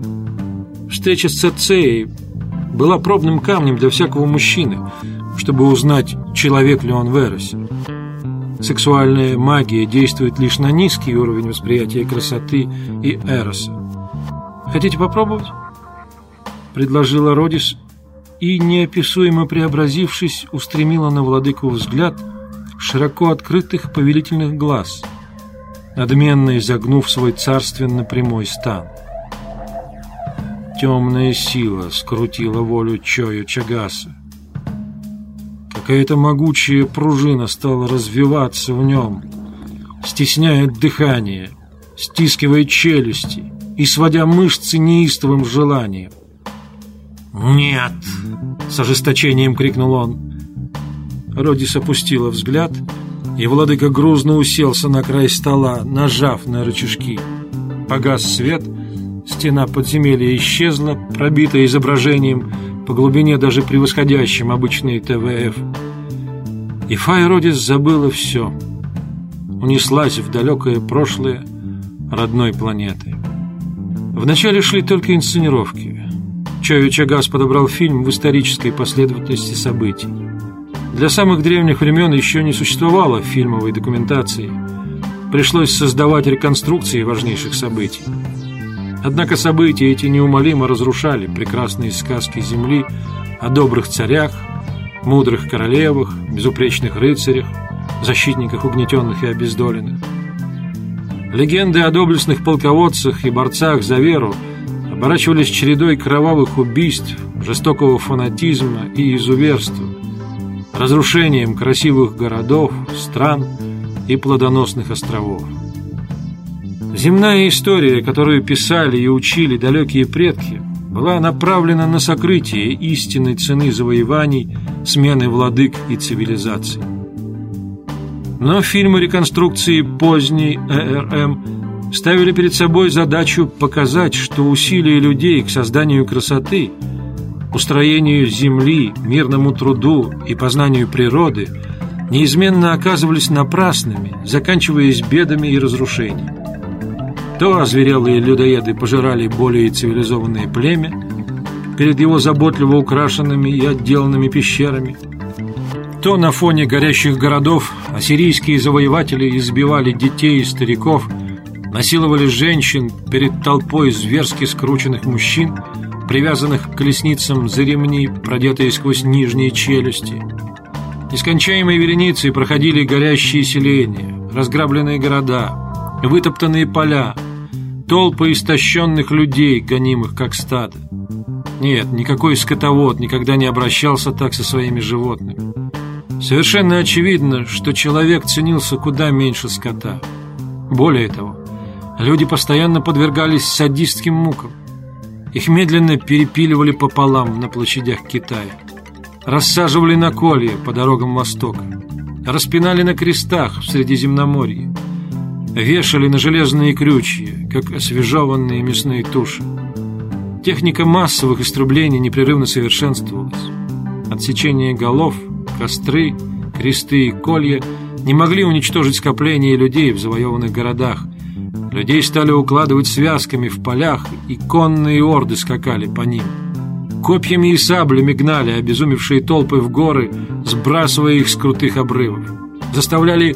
Speaker 2: Встреча с Церцеей была пробным камнем для всякого мужчины – чтобы узнать, человек ли он в Эросе. Сексуальная магия действует лишь на низкий уровень восприятия красоты и Эроса. Хотите попробовать? Предложила Родис и, неописуемо преобразившись, устремила на владыку взгляд широко открытых повелительных глаз, надменно изогнув свой царственно прямой стан. Темная сила скрутила волю Чою Чагаса. Какая-то могучая пружина стала развиваться в нем, стесняет дыхание, стискивая челюсти и сводя мышцы неистовым желанием. «Нет!» — с ожесточением крикнул он. Родис опустила взгляд, и владыка грузно уселся на край стола, нажав на рычажки. Погас свет, стена подземелья исчезла, пробитая изображением по глубине даже превосходящим обычные ТВФ. И Файродис забыла все. Унеслась в далекое прошлое родной планеты. Вначале шли только инсценировки. Чови Чагас подобрал фильм в исторической последовательности событий. Для самых древних времен еще не существовало фильмовой документации. Пришлось создавать реконструкции важнейших событий. Однако события эти неумолимо разрушали прекрасные сказки Земли о добрых царях, мудрых королевах, безупречных рыцарях, защитниках угнетенных и обездоленных. Легенды о доблестных полководцах и борцах за веру оборачивались чередой кровавых убийств, жестокого фанатизма и изуверства, разрушением красивых городов, стран и плодоносных островов. Земная история, которую писали и учили далекие предки, была направлена на сокрытие истинной цены завоеваний, смены владык и цивилизаций. Но фильмы реконструкции поздней ЭРМ ставили перед собой задачу показать, что усилия людей к созданию красоты, устроению земли, мирному труду и познанию природы неизменно оказывались напрасными, заканчиваясь бедами и разрушением. То озверелые людоеды пожирали более цивилизованное племя перед его заботливо украшенными и отделанными пещерами, то на фоне горящих городов ассирийские завоеватели избивали детей и стариков, насиловали женщин перед толпой зверски скрученных мужчин, привязанных к колесницам за ремни, продетые сквозь нижние челюсти. Нескончаемые вереницы проходили горящие селения, разграбленные города, вытоптанные поля, толпы истощенных людей, гонимых как стадо. Нет, никакой скотовод никогда не обращался так со своими животными. Совершенно очевидно, что человек ценился куда меньше скота. Более того, люди постоянно подвергались садистским мукам. Их медленно перепиливали пополам на площадях Китая, рассаживали на колья по дорогам Востока, распинали на крестах в Средиземноморье, вешали на железные крючья, как освежеванные мясные туши. Техника массовых истреблений непрерывно совершенствовалась. Отсечение голов, костры, кресты и колья не могли уничтожить скопление людей в завоеванных городах. Людей стали укладывать связками в полях, и конные орды скакали по ним. Копьями и саблями гнали обезумевшие толпы в горы, сбрасывая их с крутых обрывов. Заставляли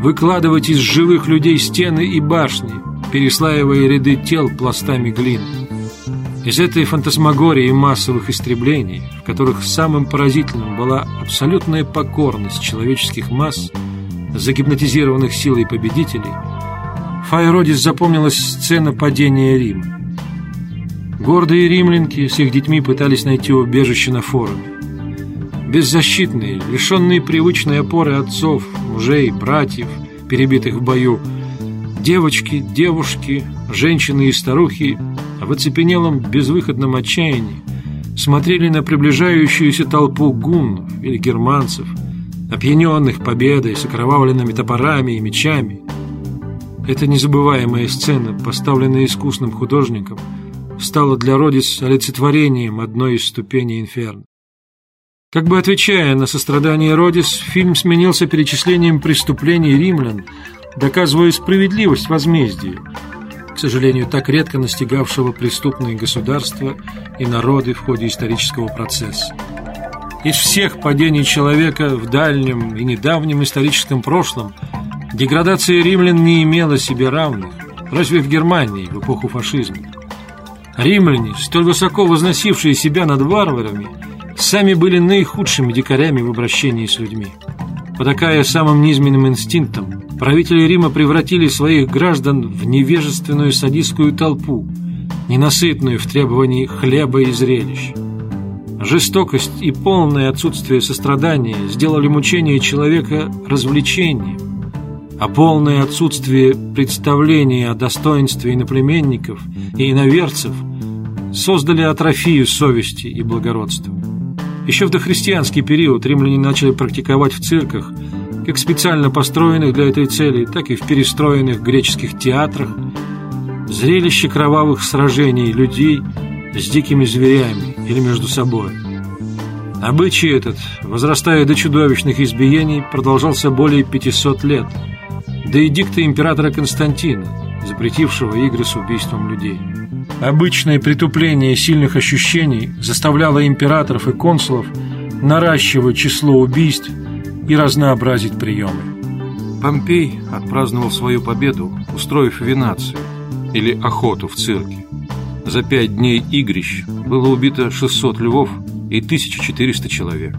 Speaker 2: выкладывать из живых людей стены и башни, переслаивая ряды тел пластами глины. Из этой фантасмагории массовых истреблений, в которых самым поразительным была абсолютная покорность человеческих масс, загипнотизированных силой победителей, Файродис запомнилась сцена падения Рима. Гордые римлянки с их детьми пытались найти убежище на форуме. Беззащитные, лишенные привычной опоры отцов, мужей, братьев, перебитых в бою, девочки, девушки, женщины и старухи в оцепенелом безвыходном отчаянии смотрели на приближающуюся толпу гуннов или германцев, опьяненных победой с окровавленными топорами и мечами. Эта незабываемая сцена, поставленная искусным художником, стала для Родис олицетворением одной из ступеней инферно. Как бы отвечая на сострадание Родис, фильм сменился перечислением преступлений римлян, доказывая справедливость возмездия, к сожалению, так редко настигавшего преступные государства и народы в ходе исторического процесса. Из всех падений человека в дальнем и недавнем историческом прошлом деградация римлян не имела себе равных, разве в Германии в эпоху фашизма. Римляне, столь высоко возносившие себя над варварами, сами были наихудшими дикарями в обращении с людьми. Потакая самым низменным инстинктом, правители Рима превратили своих граждан в невежественную садистскую толпу, ненасытную в требовании хлеба и зрелищ. Жестокость и полное отсутствие сострадания сделали мучение человека развлечением, а полное отсутствие представления о достоинстве иноплеменников и иноверцев создали атрофию совести и благородства. Еще в дохристианский период римляне начали практиковать в цирках, как специально построенных для этой цели, так и в перестроенных греческих театрах, зрелище кровавых сражений людей с дикими зверями или между собой. Обычай этот, возрастая до чудовищных избиений, продолжался более 500 лет, да и дикты императора Константина, запретившего игры с убийством людей. Обычное притупление сильных ощущений заставляло императоров и консулов наращивать число убийств и разнообразить приемы.
Speaker 1: Помпей отпраздновал свою победу, устроив винацию или охоту в цирке. За пять дней игрищ было убито 600 львов и 1400 человек.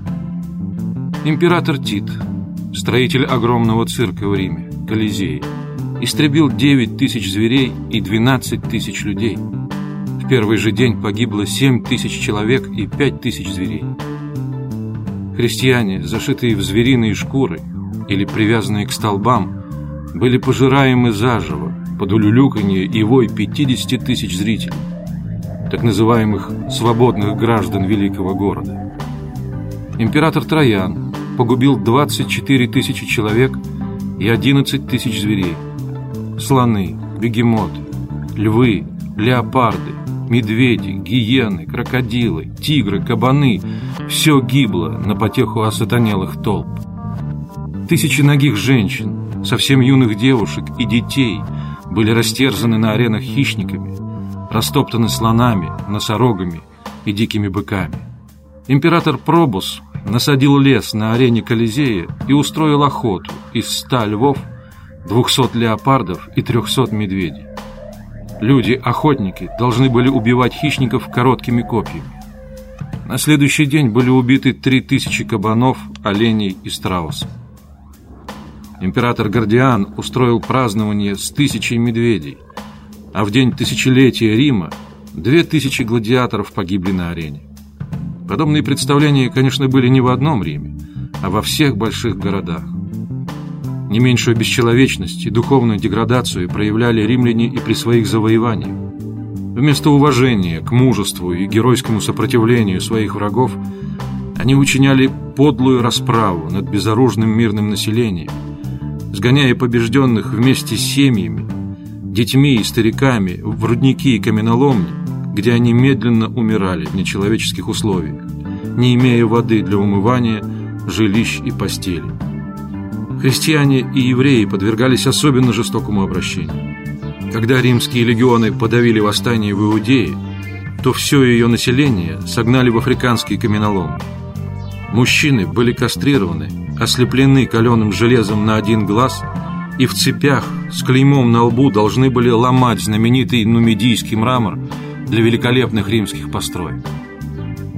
Speaker 1: Император Тит, строитель огромного цирка в Риме, Колизея, истребил 9 тысяч зверей и 12 тысяч людей – в первый же день погибло 7 тысяч человек и 5 тысяч зверей. Христиане, зашитые в звериные шкуры или привязанные к столбам, были пожираемы заживо под улюлюканье и вой 50 тысяч зрителей, так называемых свободных граждан великого города. Император Троян погубил 24 тысячи человек и 11 тысяч зверей. Слоны, бегемоты, львы, леопарды, медведи, гиены, крокодилы, тигры, кабаны – все гибло на потеху осатанелых толп. Тысячи ногих женщин, совсем юных девушек и детей были растерзаны на аренах хищниками, растоптаны слонами, носорогами и дикими быками. Император Пробус насадил лес на арене Колизея и устроил охоту из ста львов, двухсот леопардов и трехсот медведей. Люди-охотники должны были убивать хищников короткими копьями. На следующий день были убиты 3000 кабанов, оленей и страусов. Император Гордиан устроил празднование с тысячей медведей, а в день тысячелетия Рима две тысячи гладиаторов погибли на арене. Подобные представления, конечно, были не в одном Риме, а во всех больших городах. Не меньшую бесчеловечность и духовную деградацию проявляли римляне и при своих завоеваниях. Вместо уважения к мужеству и геройскому сопротивлению своих врагов они учиняли подлую расправу над безоружным мирным населением, сгоняя побежденных вместе с семьями, детьми и стариками в рудники и каменоломни, где они медленно умирали в нечеловеческих условиях, не имея воды для умывания, жилищ и постели. Христиане и евреи подвергались особенно жестокому обращению. Когда римские легионы подавили восстание в Иудее, то все ее население согнали в африканские каменоломни. Мужчины были кастрированы, ослеплены каленым железом на один глаз и в цепях с клеймом на лбу должны были ломать знаменитый нумидийский мрамор для великолепных римских построек.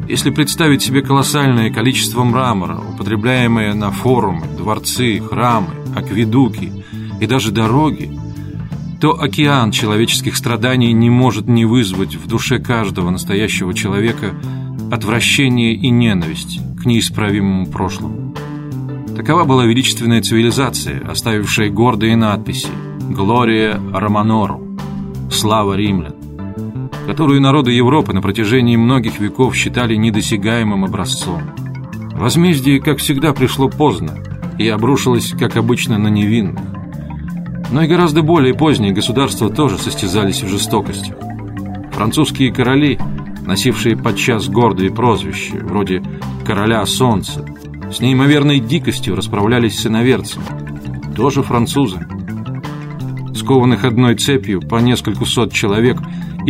Speaker 1: Если представить себе колоссальное количество мрамора, употребляемое на форумы, дворцы, храмы, акведуки и даже дороги, то океан человеческих страданий не может не вызвать в душе каждого настоящего человека отвращение и ненависть к неисправимому прошлому. Такова была величественная цивилизация, оставившая гордые надписи «Глория Романору» – «Слава римлян», которую народы Европы на протяжении многих веков считали недосягаемым образцом. Возмездие, как всегда, пришло поздно и обрушилось, как обычно, на невинных. Но и гораздо более поздние государства тоже состязались в жестокости. Французские короли – носившие подчас гордые прозвища, вроде «короля солнца», с неимоверной дикостью расправлялись с иноверцами, тоже французы. Скованных одной цепью по нескольку сот человек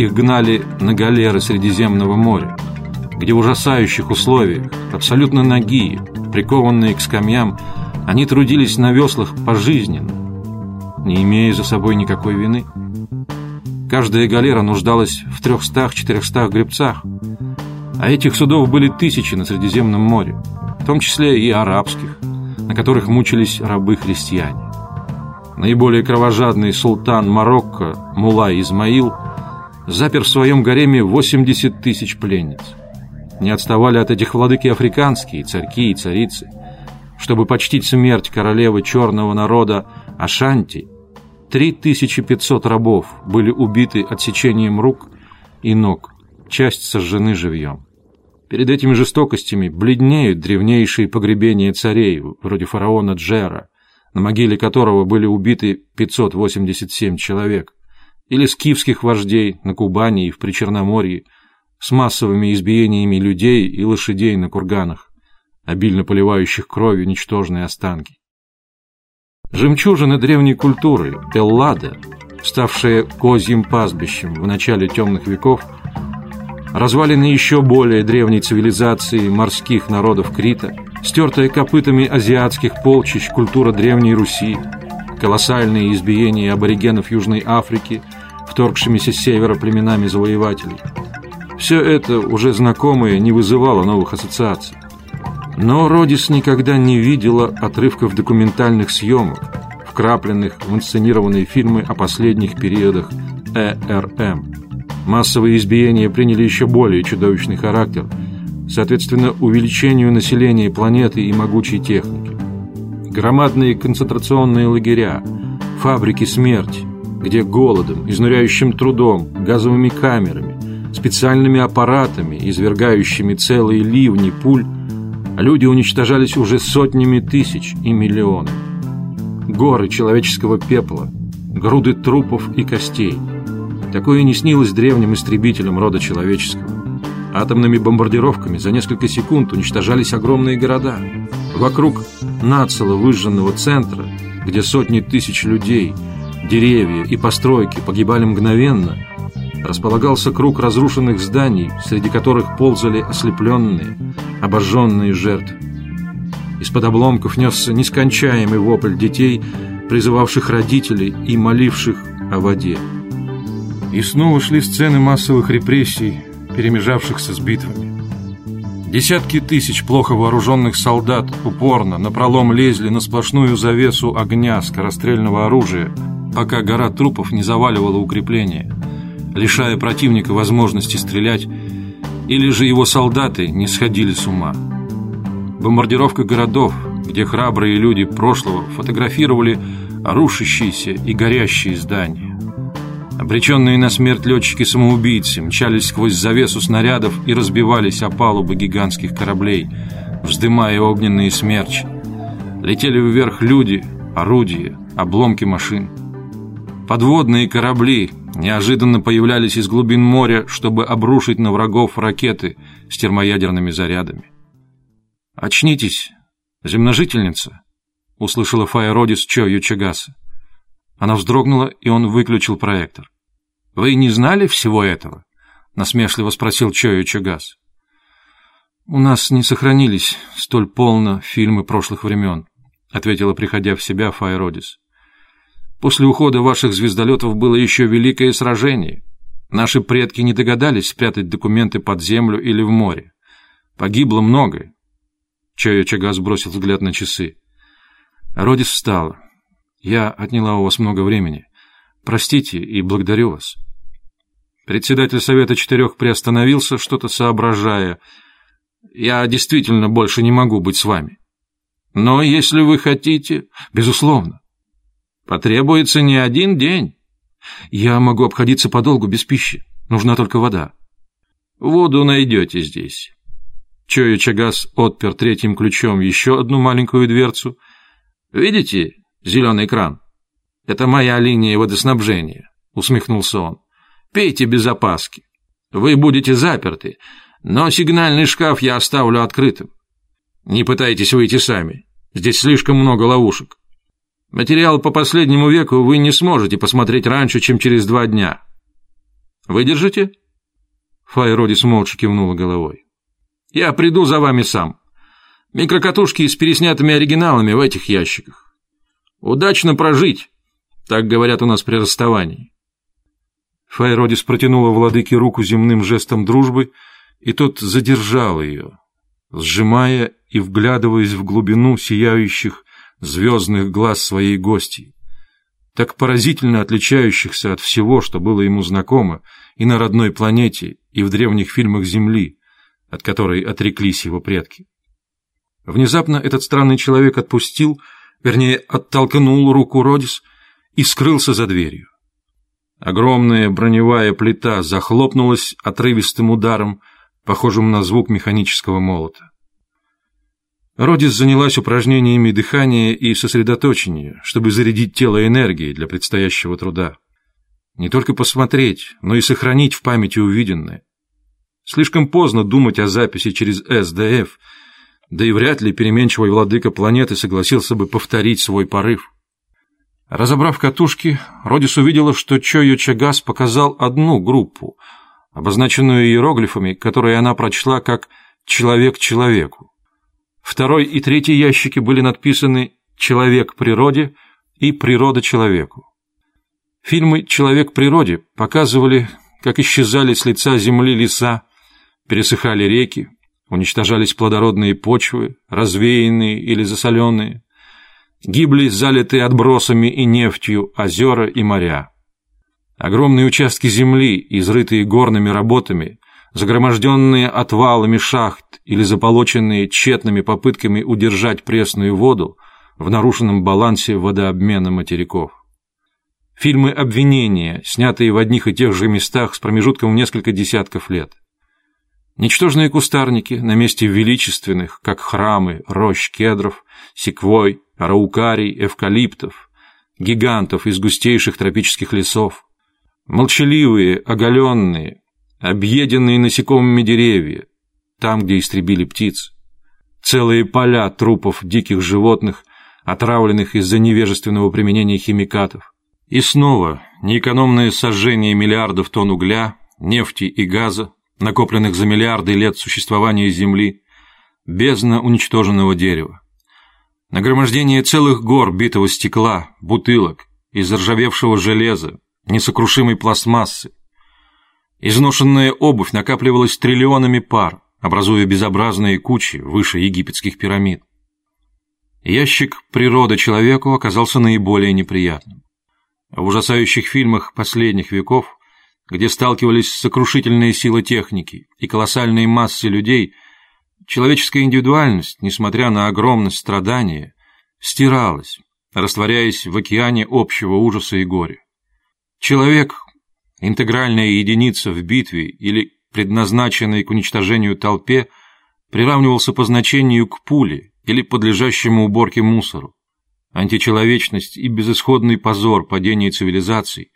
Speaker 1: их гнали на галеры Средиземного моря, где в ужасающих условиях, абсолютно ноги, прикованные к скамьям, они трудились на веслах пожизненно, не имея за собой никакой вины. Каждая галера нуждалась в 300-400 гребцах, а этих судов были тысячи на Средиземном море, в том числе и арабских, на которых мучились рабы-христиане. Наиболее кровожадный султан Марокко Мулай Измаил запер в своем гареме 80 тысяч пленниц. Не отставали от этих владыки африканские царьки и царицы. Чтобы почтить смерть королевы черного народа Ашанти – 3500 рабов были убиты отсечением рук и ног, часть сожжены живьем. Перед этими жестокостями бледнеют древнейшие погребения царей, вроде фараона Джера, на могиле которого были убиты 587 человек, или скифских вождей на Кубани и в Причерноморье, с массовыми избиениями людей и лошадей на курганах, обильно поливающих кровью ничтожные останки. Жемчужина древней культуры, Эллада, ставшая козьим пастбищем в начале темных веков, развалины еще более древней цивилизации морских народов Крита, стертая копытами азиатских полчищ культура Древней Руси, колоссальные избиения аборигенов Южной Африки, вторгшимися с севера племенами завоевателей. Все это, уже знакомое, не вызывало новых ассоциаций. Но Родис никогда не видела отрывков документальных съемок, вкрапленных в инсценированные фильмы о последних периодах ЭРМ. Массовые избиения приняли еще более чудовищный характер, соответственно, увеличению населения планеты и могучей техники. Громадные концентрационные лагеря, фабрики смерти, где голодом, изнуряющим трудом, газовыми камерами, специальными аппаратами, извергающими целые ливни пуль, Люди уничтожались уже сотнями тысяч и миллионами. Горы человеческого пепла, груды трупов и костей. Такое не снилось древним истребителям рода человеческого. Атомными бомбардировками за несколько секунд уничтожались огромные города. Вокруг нацело выжженного центра, где сотни тысяч людей, деревья и постройки погибали мгновенно – располагался круг разрушенных зданий, среди которых ползали ослепленные, обожженные жертвы. Из-под обломков несся нескончаемый вопль детей, призывавших родителей и моливших о воде. И снова шли сцены массовых репрессий, перемежавшихся с битвами. Десятки тысяч плохо вооруженных солдат упорно напролом лезли на сплошную завесу огня скорострельного оружия, пока гора трупов не заваливала укрепления – лишая противника возможности стрелять, или же его солдаты не сходили с ума. Бомбардировка городов, где храбрые люди прошлого фотографировали рушащиеся и горящие здания. Обреченные на смерть летчики-самоубийцы мчались сквозь завесу снарядов и разбивались о палубы гигантских кораблей, вздымая огненные смерчи. Летели вверх люди, орудия, обломки машин. Подводные корабли неожиданно появлялись из глубин моря, чтобы обрушить на врагов ракеты с термоядерными зарядами. «Очнитесь, земножительница!» — услышала Фая Родис Чо Ючагаса. Она вздрогнула, и он выключил проектор. «Вы не знали всего этого?» — насмешливо спросил Чо Ючагас. «У нас не сохранились столь полно фильмы прошлых времен», — ответила, приходя в себя Фая Родис. «После ухода ваших звездолетов было еще великое сражение. Наши предки не догадались спрятать документы под землю или в море. Погибло многое. Чайо Чагас бросил взгляд на часы. Родис встала. «Я отняла у вас много времени. Простите и благодарю вас». Председатель Совета Четырех приостановился, что-то соображая. «Я действительно больше не могу быть с вами. Но если вы хотите, безусловно, потребуется не один день. Я могу обходиться подолгу без пищи. Нужна только вода. Воду найдете здесь». Чоя Чагас отпер третьим ключом еще одну маленькую дверцу. «Видите зеленый кран? Это моя линия водоснабжения», — усмехнулся он. «Пейте без опаски. Вы будете заперты, но сигнальный шкаф я оставлю открытым. Не пытайтесь выйти сами. Здесь слишком много ловушек. Материал по последнему веку вы не сможете посмотреть раньше, чем через два дня. Выдержите?» Файродис молча кивнула головой. Я приду за вами сам. Микрокатушки с переснятыми оригиналами в этих ящиках. Удачно прожить, так говорят у нас при расставании. Файродис протянула владыке руку земным жестом дружбы, и тот задержал ее, сжимая и вглядываясь в глубину сияющих звездных глаз своей гости, так поразительно отличающихся от всего, что было ему знакомо и на родной планете, и в древних фильмах Земли, от которой отреклись его предки. Внезапно этот странный человек отпустил, вернее, оттолкнул руку Родис и скрылся за дверью. Огромная броневая плита захлопнулась отрывистым ударом, похожим на звук механического молота. Родис занялась упражнениями дыхания и сосредоточения, чтобы зарядить тело энергией для предстоящего труда. Не только посмотреть, но и сохранить в памяти увиденное. Слишком поздно думать о записи через СДФ, да и вряд ли переменчивый владыка планеты согласился бы повторить свой порыв. Разобрав катушки, Родис увидела, что Чойо Чагас показал одну группу, обозначенную иероглифами, которые она прочла как «человек человеку». Второй и третий ящики были надписаны «человек природе» и «природа человеку». Фильмы «Человек природе» показывали, как исчезали с лица земли леса, Пересыхали реки, уничтожались плодородные почвы, развеянные или засоленные, гибли залитые отбросами и нефтью озера и моря. Огромные участки земли, изрытые горными работами, загроможденные отвалами шахт или заполоченные тщетными попытками удержать пресную воду в нарушенном балансе водообмена материков. Фильмы обвинения, снятые в одних и тех же местах с промежутком в несколько десятков лет. Ничтожные кустарники на месте величественных, как храмы, рощ кедров, секвой, араукарий, эвкалиптов, гигантов из густейших тропических лесов. Молчаливые, оголенные, объеденные насекомыми деревья, там, где истребили птиц. Целые поля трупов диких животных, отравленных из-за невежественного применения химикатов. И снова неэкономное сожжение миллиардов тонн угля, нефти и газа, накопленных за миллиарды лет существования Земли, бездна уничтоженного дерева. Нагромождение целых гор битого стекла, бутылок, из заржавевшего железа, несокрушимой пластмассы. Изношенная обувь накапливалась триллионами пар, образуя безобразные кучи выше египетских пирамид. Ящик «Природа человеку» оказался наиболее неприятным. В ужасающих фильмах последних веков где сталкивались сокрушительные силы техники и колоссальные массы людей, Человеческая индивидуальность, несмотря на огромность страдания, стиралась, растворяясь в океане общего ужаса и горя. Человек – интегральная единица в битве или предназначенной к уничтожению толпе, приравнивался по значению к пуле или подлежащему уборке мусору. Античеловечность и безысходный позор падения цивилизаций,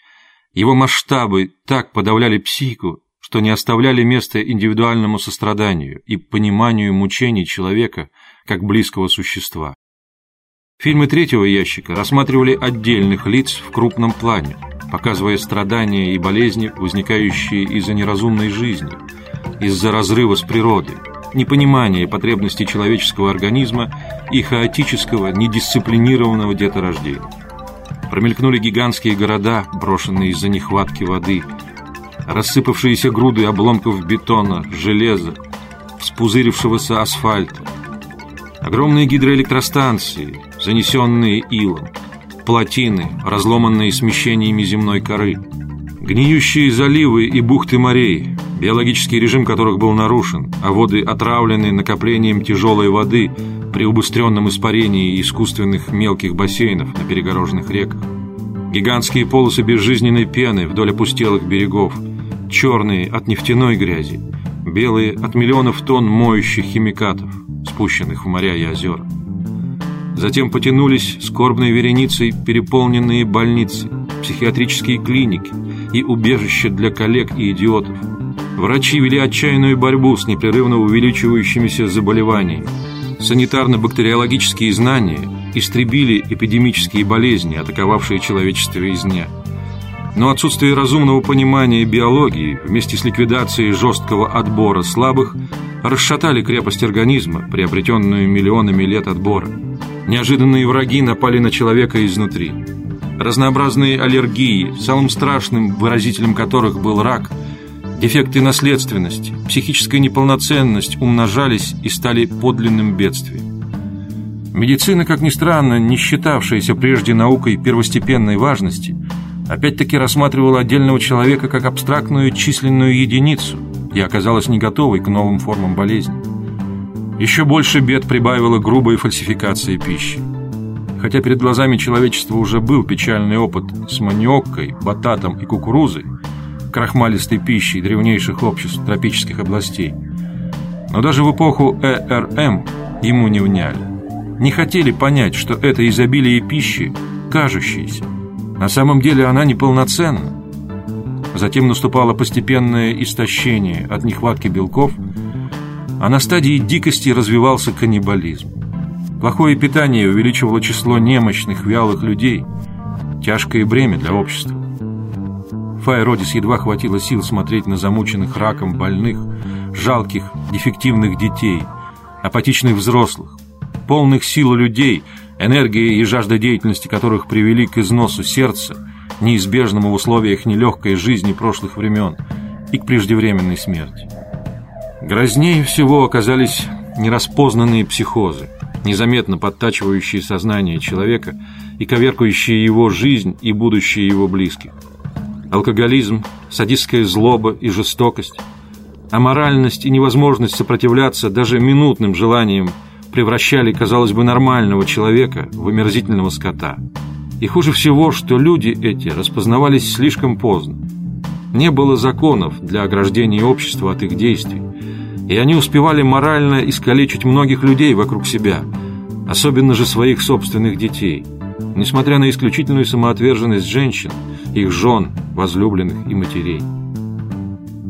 Speaker 1: его масштабы так подавляли психику, что не оставляли места индивидуальному состраданию и пониманию мучений человека как близкого существа. Фильмы третьего ящика рассматривали отдельных лиц в крупном плане, показывая страдания и болезни, возникающие из-за неразумной жизни, из-за разрыва с природой, непонимания потребностей человеческого организма и хаотического, недисциплинированного деторождения. Промелькнули гигантские города, брошенные из-за нехватки воды, рассыпавшиеся груды обломков бетона, железа, вспузырившегося асфальта, огромные гидроэлектростанции, занесенные илом, плотины, разломанные смещениями земной коры, гниющие заливы и бухты морей, биологический режим которых был нарушен, а воды отравлены накоплением тяжелой воды при убыстренном испарении искусственных мелких бассейнов на перегороженных реках, гигантские полосы безжизненной пены вдоль опустелых берегов, черные от нефтяной грязи, белые от миллионов тонн моющих химикатов, спущенных в моря и озера. Затем потянулись скорбной вереницей переполненные больницы, психиатрические клиники и убежища для коллег и идиотов. Врачи вели отчаянную борьбу с непрерывно увеличивающимися заболеваниями. Санитарно-бактериологические знания истребили эпидемические болезни, атаковавшие человечество из дня. Но отсутствие разумного понимания биологии вместе с ликвидацией жесткого отбора слабых расшатали крепость организма, приобретенную миллионами лет отбора. Неожиданные враги напали на человека изнутри. Разнообразные аллергии, самым страшным выразителем которых был рак, дефекты наследственности, психическая неполноценность умножались и стали подлинным бедствием. Медицина, как ни странно, не считавшаяся прежде наукой первостепенной важности, опять-таки рассматривала отдельного человека как абстрактную численную единицу и оказалась не готовой к новым формам болезни. Еще больше бед прибавила грубая фальсификация пищи. Хотя перед глазами человечества уже был печальный опыт с маниоккой, бататом и кукурузой, крахмалистой пищей древнейших обществ тропических областей, но даже в эпоху ЭРМ ему не вняли. Не хотели понять, что это изобилие пищи кажущееся. На самом деле она неполноценна. Затем наступало постепенное истощение от нехватки белков – а на стадии дикости развивался каннибализм. Плохое питание увеличивало число немощных, вялых людей. Тяжкое бремя для общества. Фай Родис едва хватило сил смотреть на замученных раком больных, жалких, дефективных детей, апатичных взрослых, полных сил людей, энергия и жажда деятельности которых привели к износу сердца, неизбежному в условиях нелегкой жизни прошлых времен и к преждевременной смерти. Грознее всего оказались нераспознанные психозы, незаметно подтачивающие сознание человека и коверкающие его жизнь и будущее его близких. Алкоголизм, садистская злоба и жестокость, аморальность и невозможность сопротивляться даже минутным желаниям превращали, казалось бы, нормального человека в омерзительного скота. И хуже всего, что люди эти распознавались слишком поздно. Не было законов для ограждения общества от их действий, и они успевали морально искалечить многих людей вокруг себя, особенно же своих собственных детей, несмотря на исключительную самоотверженность женщин, их жен, возлюбленных и матерей.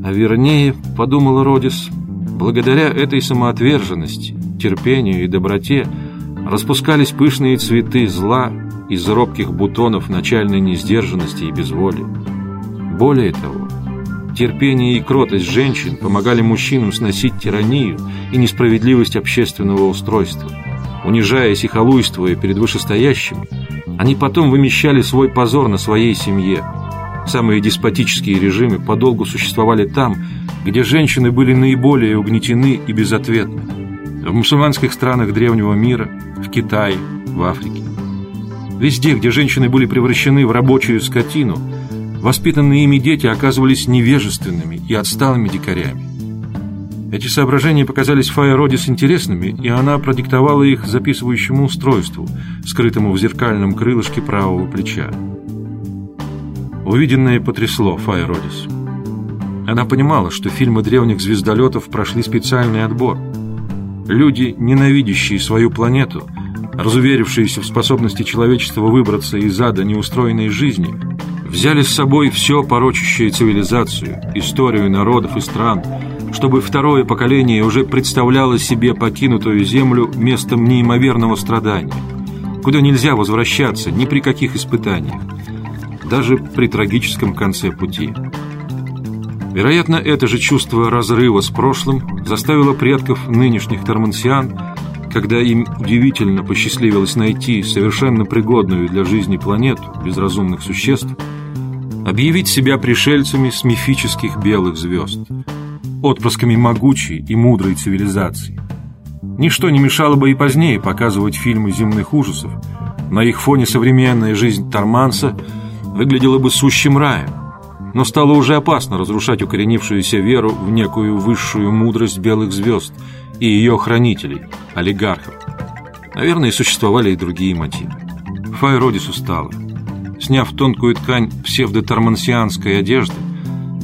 Speaker 1: А вернее, подумала Родис, благодаря этой самоотверженности, терпению и доброте распускались пышные цветы зла из робких бутонов начальной несдержанности и безволия. Более того, Терпение и кротость женщин помогали мужчинам сносить тиранию и несправедливость общественного устройства. Унижаясь и халуйствуя перед вышестоящими, они потом вымещали свой позор на своей семье. Самые деспотические режимы подолгу существовали там, где женщины были наиболее угнетены и безответны. В мусульманских странах древнего мира, в Китае, в Африке. Везде, где женщины были превращены в рабочую скотину – Воспитанные ими дети оказывались невежественными и отсталыми дикарями. Эти соображения показались Фае Родис интересными, и она продиктовала их записывающему устройству, скрытому в зеркальном крылышке правого плеча. Увиденное потрясло Фае Родис. Она понимала, что фильмы древних звездолетов прошли специальный отбор. Люди, ненавидящие свою планету, разуверившиеся в способности человечества выбраться из ада неустроенной жизни, взяли с собой все порочащее цивилизацию, историю народов и стран, чтобы второе поколение уже представляло себе покинутую землю местом неимоверного страдания, куда нельзя возвращаться ни при каких испытаниях, даже при трагическом конце пути. Вероятно, это же чувство разрыва с прошлым заставило предков нынешних тормансиан когда им удивительно посчастливилось найти совершенно пригодную для жизни планету без разумных существ, объявить себя пришельцами с мифических белых звезд, отпрысками могучей и мудрой цивилизации. Ничто не мешало бы и позднее показывать фильмы земных ужасов. На их фоне современная жизнь Торманса выглядела бы сущим раем. Но стало уже опасно разрушать укоренившуюся веру в некую высшую мудрость белых звезд – и ее хранителей, олигархов. Наверное, существовали и другие мотивы. Фай Родис устала. Сняв тонкую ткань псевдотормансианской одежды,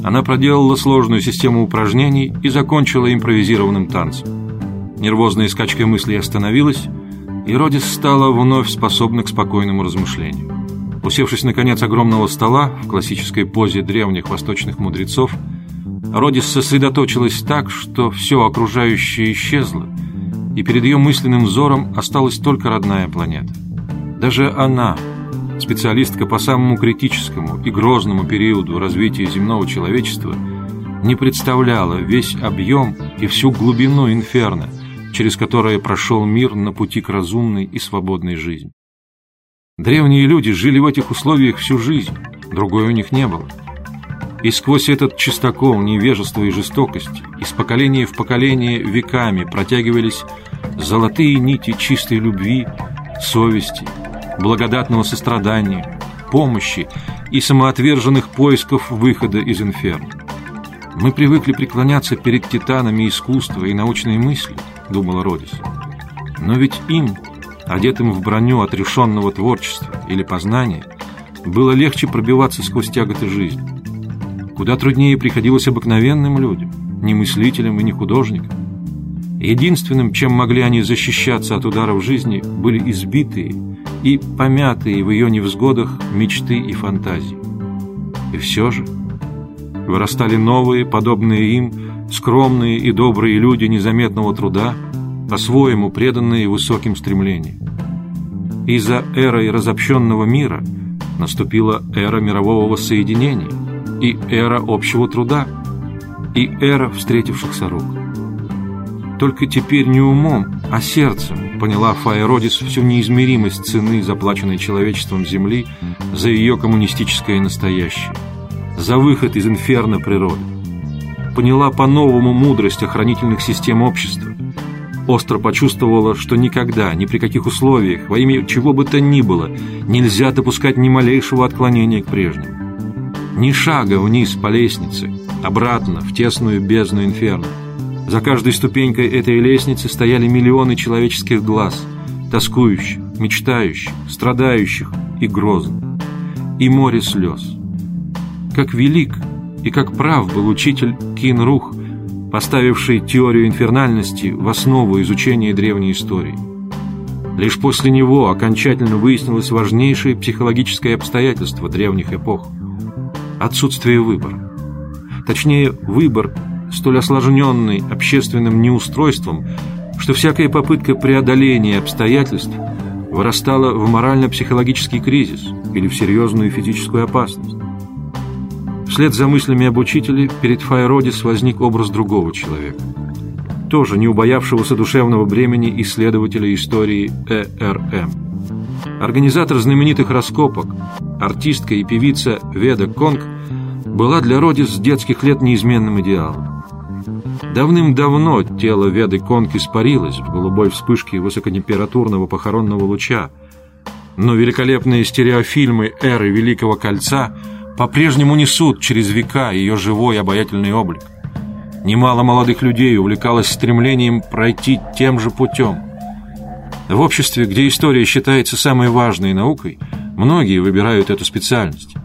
Speaker 1: она проделала сложную систему упражнений и закончила импровизированным танцем. Нервозная скачка мыслей остановилась, и Родис стала вновь способна к спокойному размышлению. Усевшись на конец огромного стола в классической позе древних восточных мудрецов, Родис сосредоточилась так, что все окружающее исчезло, и перед ее мысленным взором осталась только родная планета. Даже она, специалистка по самому критическому и грозному периоду развития земного человечества, не представляла весь объем и всю глубину инферно, через которое прошел мир на пути к разумной и свободной жизни. Древние люди жили в этих условиях всю жизнь, другой у них не было. И сквозь этот чистокол невежества и жестокости из поколения в поколение веками протягивались золотые нити чистой любви, совести, благодатного сострадания, помощи и самоотверженных поисков выхода из инферно. Мы привыкли преклоняться перед титанами искусства и научной мысли, думала Родис. Но ведь им, одетым в броню отрешенного творчества или познания, было легче пробиваться сквозь тяготы жизни. Куда труднее приходилось обыкновенным людям, не мыслителям и не художникам. Единственным, чем могли они защищаться от ударов жизни, были избитые и помятые в ее невзгодах мечты и фантазии. И все же вырастали новые, подобные им, скромные и добрые люди незаметного труда, по-своему преданные высоким стремлениям. И за эрой разобщенного мира наступила эра мирового воссоединения – и эра общего труда, и эра встретившихся рук. Только теперь не умом, а сердцем поняла Фая Родис всю неизмеримость цены, заплаченной человечеством Земли за ее коммунистическое настоящее, за выход из инферно природы. Поняла по-новому мудрость охранительных систем общества, остро почувствовала, что никогда, ни при каких условиях, во имя чего бы то ни было, нельзя допускать ни малейшего отклонения к прежнему. Ни шага вниз по лестнице, обратно в тесную бездну инферно. За каждой ступенькой этой лестницы стояли миллионы человеческих глаз, тоскующих, мечтающих, страдающих и грозных. И море слез. Как велик и как прав был учитель Кин Рух, поставивший теорию инфернальности в основу изучения древней истории. Лишь после него окончательно выяснилось важнейшее психологическое обстоятельство древних эпох – отсутствие выбора. Точнее, выбор, столь осложненный общественным неустройством, что всякая попытка преодоления обстоятельств вырастала в морально-психологический кризис или в серьезную физическую опасность. Вслед за мыслями об учителе перед Файродис возник образ другого человека, тоже не убоявшегося душевного бремени исследователя истории ЭРМ. Организатор знаменитых раскопок, артистка и певица Веда Конг была для Роди с детских лет неизменным идеалом. Давным-давно тело Веды Конг испарилось в голубой вспышке высокотемпературного похоронного луча, но великолепные стереофильмы эры Великого Кольца по-прежнему несут через века ее живой обаятельный облик. Немало молодых людей увлекалось стремлением пройти тем же путем. В обществе, где история считается самой важной наукой, многие выбирают эту специальность.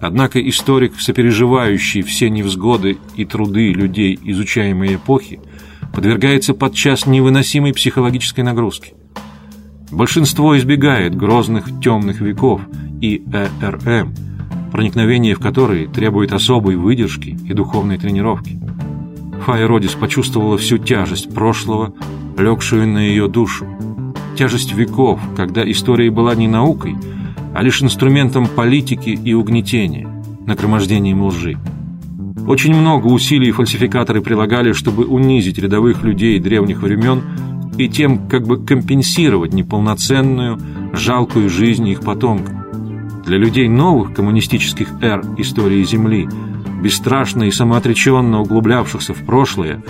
Speaker 1: Однако историк, сопереживающий все невзгоды и труды людей изучаемой эпохи, подвергается подчас невыносимой психологической нагрузке. Большинство избегает грозных темных веков и ЭРМ, проникновение в которые требует особой выдержки и духовной тренировки. Фая почувствовала всю тяжесть прошлого, легшую на ее душу. Тяжесть веков, когда история была не наукой, а лишь инструментом политики и угнетения, нагромождением лжи. Очень много усилий фальсификаторы прилагали, чтобы унизить рядовых людей древних времен и тем как бы компенсировать неполноценную, жалкую жизнь их потомкам. Для людей новых коммунистических эр истории Земли – бесстрашно и самоотреченно углублявшихся в прошлое,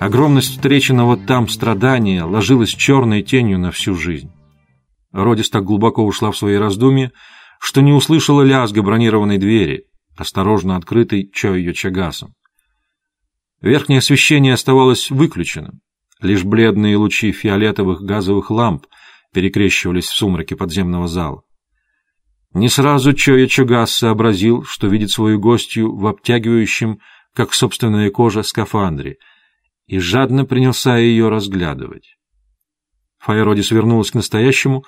Speaker 1: огромность встреченного там страдания ложилась черной тенью на всю жизнь. Родис так глубоко ушла в свои раздумья, что не услышала лязга бронированной двери, осторожно открытой Чойо Чагасом. Верхнее освещение оставалось выключенным. Лишь бледные лучи фиолетовых газовых ламп перекрещивались в сумраке подземного зала. Не сразу Чоя Чугас сообразил, что видит свою гостью в обтягивающем, как собственная кожа, скафандре, и жадно принялся ее разглядывать. Фаеродис вернулась к настоящему,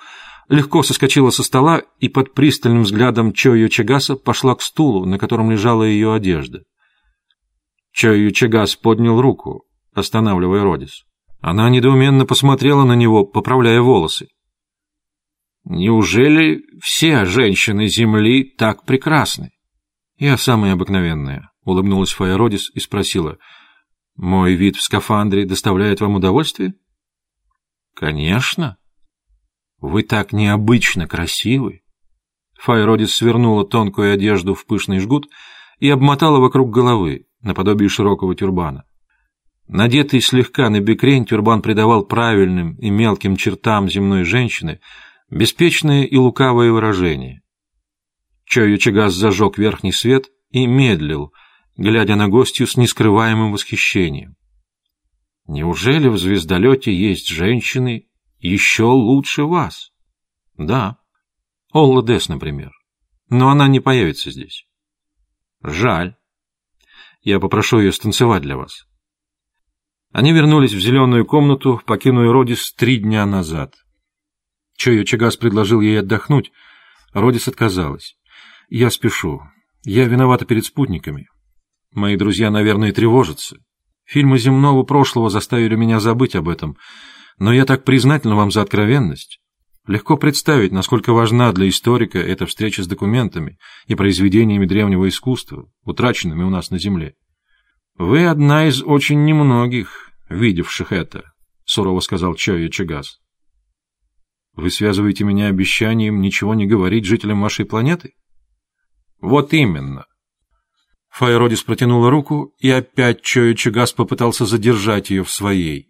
Speaker 1: легко соскочила со стола и под пристальным взглядом Чою Чагаса пошла к стулу, на котором лежала ее одежда. Чою Чагас поднял руку, останавливая Родис. Она недоуменно посмотрела на него, поправляя волосы. Неужели все женщины Земли так прекрасны? Я самая обыкновенная, улыбнулась Фаеродис и спросила. Мой вид в скафандре доставляет вам удовольствие? Конечно. Вы так необычно красивы. Файродис свернула тонкую одежду в пышный жгут и обмотала вокруг головы, наподобие широкого тюрбана. Надетый слегка на бекрень, тюрбан придавал правильным и мелким чертам земной женщины Беспечное и лукавое выражение. Чагас зажег верхний свет и медлил, глядя на гостью с нескрываемым восхищением. Неужели в звездолете есть женщины еще лучше вас? Да. Олла Дес, например. Но она не появится здесь. Жаль. Я попрошу ее станцевать для вас. Они вернулись в зеленую комнату, покинули Родис три дня назад. Чою Чагас предложил ей отдохнуть. Родис отказалась. «Я спешу. Я виновата перед спутниками. Мои друзья, наверное, тревожатся. Фильмы земного прошлого заставили меня забыть об этом, но я так признательна вам за откровенность. Легко представить, насколько важна для историка эта встреча с документами и произведениями древнего искусства, утраченными у нас на Земле. Вы одна из очень немногих, видевших это, сурово сказал Чойо Чагас. Вы связываете меня обещанием ничего не говорить жителям вашей планеты? Вот именно. Файродис протянула руку, и опять Чоя Чагас попытался задержать ее в своей.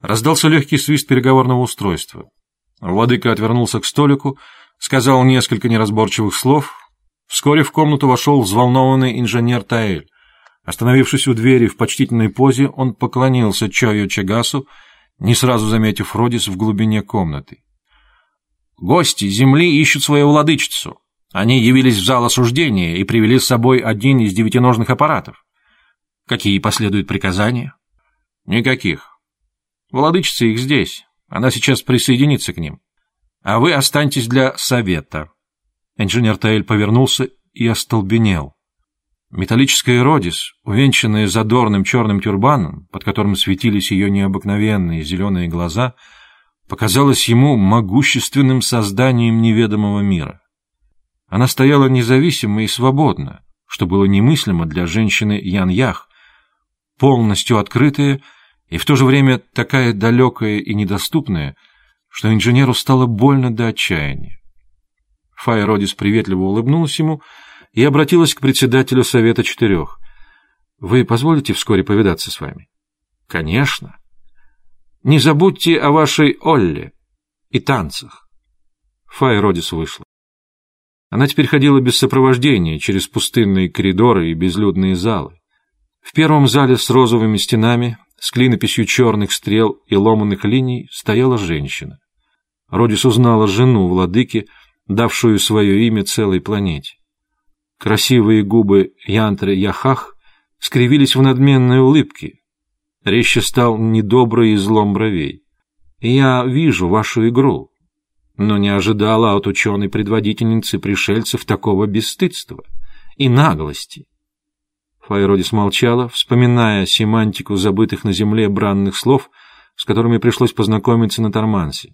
Speaker 1: Раздался легкий свист переговорного устройства. Владыка отвернулся к столику, сказал несколько неразборчивых слов. Вскоре в комнату вошел взволнованный инженер Таэль. Остановившись у двери в почтительной позе, он поклонился Чою Чагасу не сразу заметив Родис в глубине комнаты. «Гости Земли ищут свою владычицу. Они явились в зал осуждения и привели с собой один из девятиножных аппаратов. Какие последуют приказания?» «Никаких. Владычица их здесь. Она сейчас присоединится к ним. А вы останьтесь для совета». Инженер Таэль повернулся и остолбенел. Металлическая родис, увенчанная задорным черным тюрбаном, под которым светились ее необыкновенные зеленые глаза, показалась ему могущественным созданием неведомого мира. Она стояла независимо и свободно, что было немыслимо для женщины Ян-Ях, полностью открытая и в то же время такая далекая и недоступная, что инженеру стало больно до отчаяния. Фая Родис приветливо улыбнулась ему — и обратилась к председателю Совета Четырех. «Вы позволите вскоре повидаться с вами?» «Конечно. Не забудьте о вашей Олле и танцах». Фай Родис вышла. Она теперь ходила без сопровождения через пустынные коридоры и безлюдные залы.
Speaker 2: В первом зале с розовыми стенами, с клинописью черных стрел и ломаных линий стояла женщина. Родис узнала жену владыки, давшую свое имя целой планете. Красивые губы Янтры Яхах скривились в надменной улыбке. Резче стал недобрый излом бровей. «Я вижу вашу игру, но не ожидала от ученой-предводительницы пришельцев такого бесстыдства и наглости. Файродис молчала, вспоминая семантику забытых на земле бранных слов, с которыми пришлось познакомиться на Тормансе.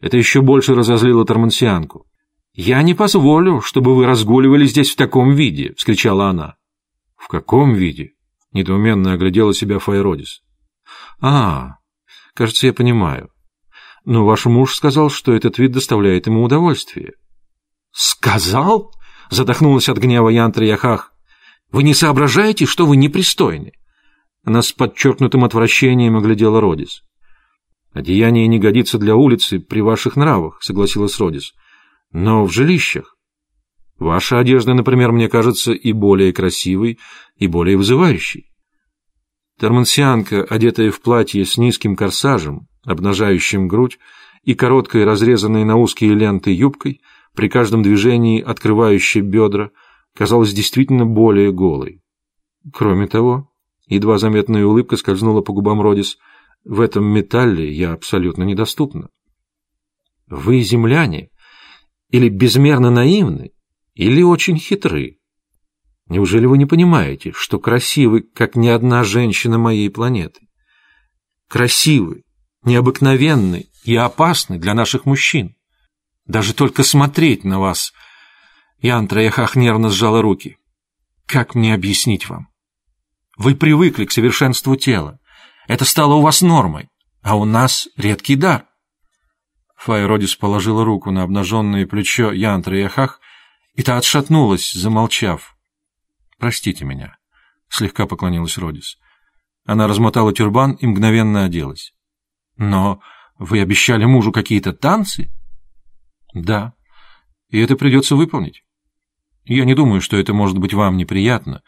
Speaker 2: Это еще больше разозлило Тормансианку. «Я не позволю, чтобы вы разгуливали здесь в таком виде!» — вскричала она. «В каком виде?» — недоуменно оглядела себя Файродис. «А, кажется, я понимаю. Но ваш муж сказал, что этот вид доставляет ему удовольствие». «Сказал?» — задохнулась от гнева Янтра Яхах. Вы не соображаете, что вы непристойны?» Она с подчеркнутым отвращением оглядела Родис. «Одеяние не годится для улицы при ваших нравах», — согласилась Родис. «Но в жилищах. Ваша одежда, например, мне кажется и более красивой, и более вызывающей». Тормансианка, одетая в платье с низким корсажем, обнажающим грудь, и короткой, разрезанной на узкие ленты юбкой, при каждом движении открывающей бедра, казалась действительно более голой. Кроме того, едва заметная улыбка скользнула по губам Родис, в этом металле я абсолютно недоступна. Вы земляне, или безмерно наивны, или очень хитры. Неужели вы не понимаете, что красивы, как ни одна женщина моей планеты? Красивы, необыкновенны и опасны для наших мужчин. Даже только смотреть на вас Ян Трояхах нервно сжала руки. «Как мне объяснить вам? Вы привыкли к совершенству тела. Это стало у вас нормой, а у нас редкий дар». Файродис положила руку на обнаженное плечо Ян Трояхах, и та отшатнулась, замолчав. «Простите меня», — слегка поклонилась Родис. Она размотала тюрбан и мгновенно оделась. «Но вы обещали мужу какие-то танцы?» «Да, и это придется выполнить. Я не думаю, что это может быть вам неприятно.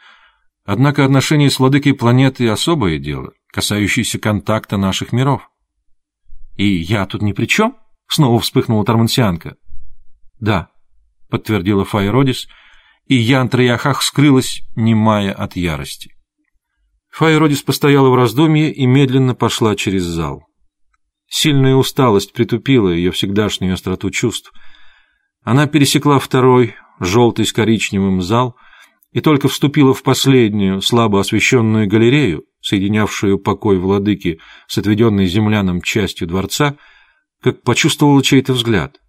Speaker 2: Однако отношения с владыкой планеты — особое дело, касающееся контакта наших миров. И я тут ни при чем? Снова вспыхнула Тармансианка. Да, подтвердила Файродис, и Ян Трояхах скрылась, немая от ярости. Файродис постояла в раздумье и медленно пошла через зал. Сильная усталость притупила ее всегдашнюю остроту чувств. Она пересекла второй, желтый с коричневым зал и только вступила в последнюю, слабо освещенную галерею, соединявшую покой владыки с отведенной землянам частью дворца, как почувствовала чей-то взгляд.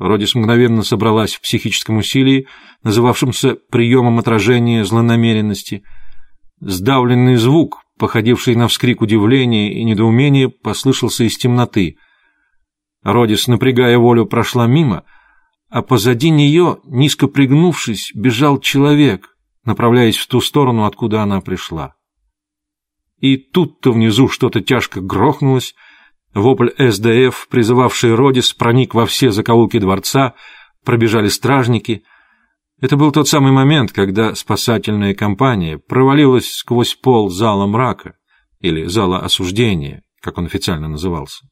Speaker 2: Родис мгновенно собралась в психическом усилии, называвшемся приемом отражения злонамеренности. Сдавленный звук, походивший на вскрик удивления и недоумения, послышался из темноты. Родис, напрягая волю, прошла мимо — а позади нее, низко пригнувшись, бежал человек, направляясь в ту сторону, откуда она пришла. И тут-то внизу что-то тяжко грохнулось, вопль СДФ, призывавший Родис, проник во все закоулки дворца, пробежали стражники. Это был тот самый момент, когда спасательная компания провалилась сквозь пол зала мрака, или зала осуждения, как он официально назывался.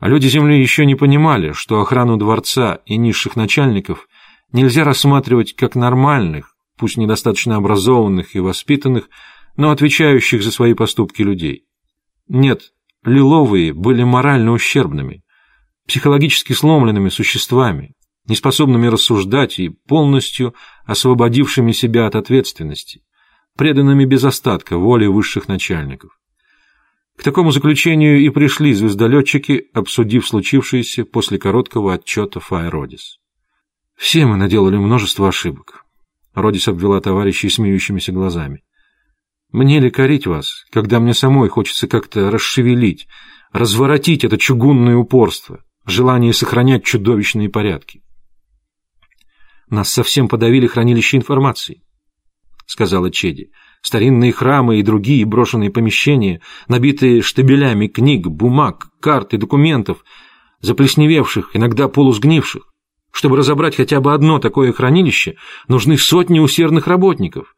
Speaker 2: А люди Земли еще не понимали, что охрану дворца и низших начальников нельзя рассматривать как нормальных, пусть недостаточно образованных и воспитанных, но отвечающих за свои поступки людей. Нет, лиловые были морально ущербными, психологически сломленными существами, неспособными рассуждать и полностью освободившими себя от ответственности, преданными без остатка воле высших начальников. К такому заключению и пришли звездолетчики, обсудив случившееся после короткого отчета Файродис. «Все мы наделали множество ошибок», — Родис обвела товарищей смеющимися глазами. «Мне ли корить вас, когда мне самой хочется как-то расшевелить, разворотить это чугунное упорство, желание сохранять чудовищные порядки?» «Нас совсем подавили хранилище информации», — сказала Чеди. Старинные храмы и другие брошенные помещения, набитые штабелями книг, бумаг, карт и документов, заплесневевших, иногда полусгнивших. Чтобы разобрать хотя бы одно такое хранилище, нужны сотни усердных работников.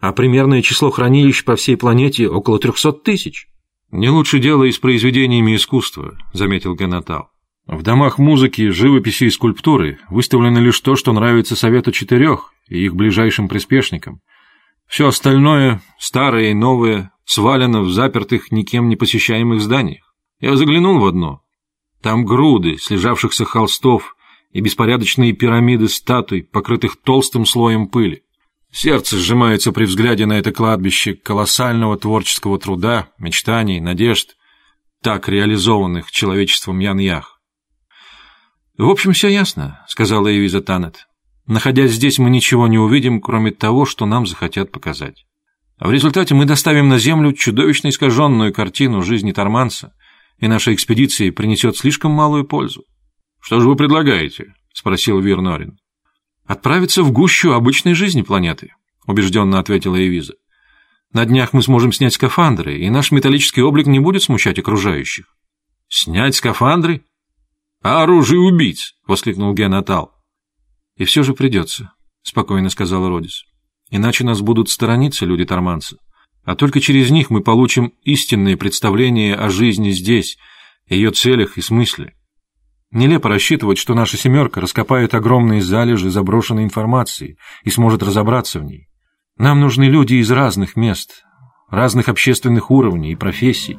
Speaker 2: а примерное число хранилищ по всей планете около трехсот тысяч.
Speaker 1: «Не лучше дело и с произведениями искусства», — заметил Ганатал. «В домах музыки, живописи и скульптуры выставлено лишь то, что нравится Совету Четырех и их ближайшим приспешникам. Все остальное, старое и новое, свалено в запертых, никем не посещаемых зданиях. Я заглянул в одно. Там груды слежавшихся холстов и беспорядочные пирамиды статуй, покрытых толстым слоем пыли. Сердце сжимается при взгляде на это кладбище колоссального творческого труда, мечтаний, надежд, так реализованных человечеством Ян-Ях.
Speaker 2: «В общем, все ясно», — сказала Эвиза Танет. «Находясь здесь, мы ничего не увидим, кроме того, что нам захотят показать. А в результате мы доставим на Землю чудовищно искаженную картину жизни Торманса, и наша экспедиция принесет слишком малую пользу».
Speaker 1: «Что же вы предлагаете?» — спросил Вирнорин.
Speaker 2: «Отправиться в гущу обычной жизни планеты», — убежденно ответила Эвиза. «На днях мы сможем снять скафандры, и наш металлический облик не будет смущать окружающих».
Speaker 1: «Снять скафандры? А оружие убийц!» — воскликнул Генатал.
Speaker 2: «И все же придется», — спокойно сказала Родис. «Иначе нас будут сторониться люди Торманца. А только через них мы получим истинные представления о жизни здесь, ее целях и смысле». Нелепо рассчитывать, что наша «семерка» раскопает огромные залежи заброшенной информации и сможет разобраться в ней. Нам нужны люди из разных мест, разных общественных уровней и профессий.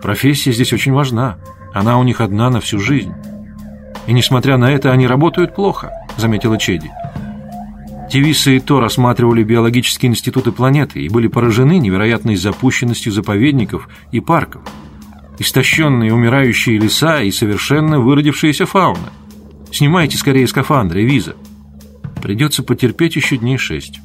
Speaker 2: Профессия здесь очень важна, она у них одна на всю жизнь. И несмотря на это, они работают плохо, заметила Чеди. Тивиса и Тор осматривали биологические институты планеты и были поражены невероятной запущенностью заповедников и парков истощенные умирающие леса и совершенно выродившаяся фауна. Снимайте скорее скафандры, виза. Придется потерпеть еще дней шесть.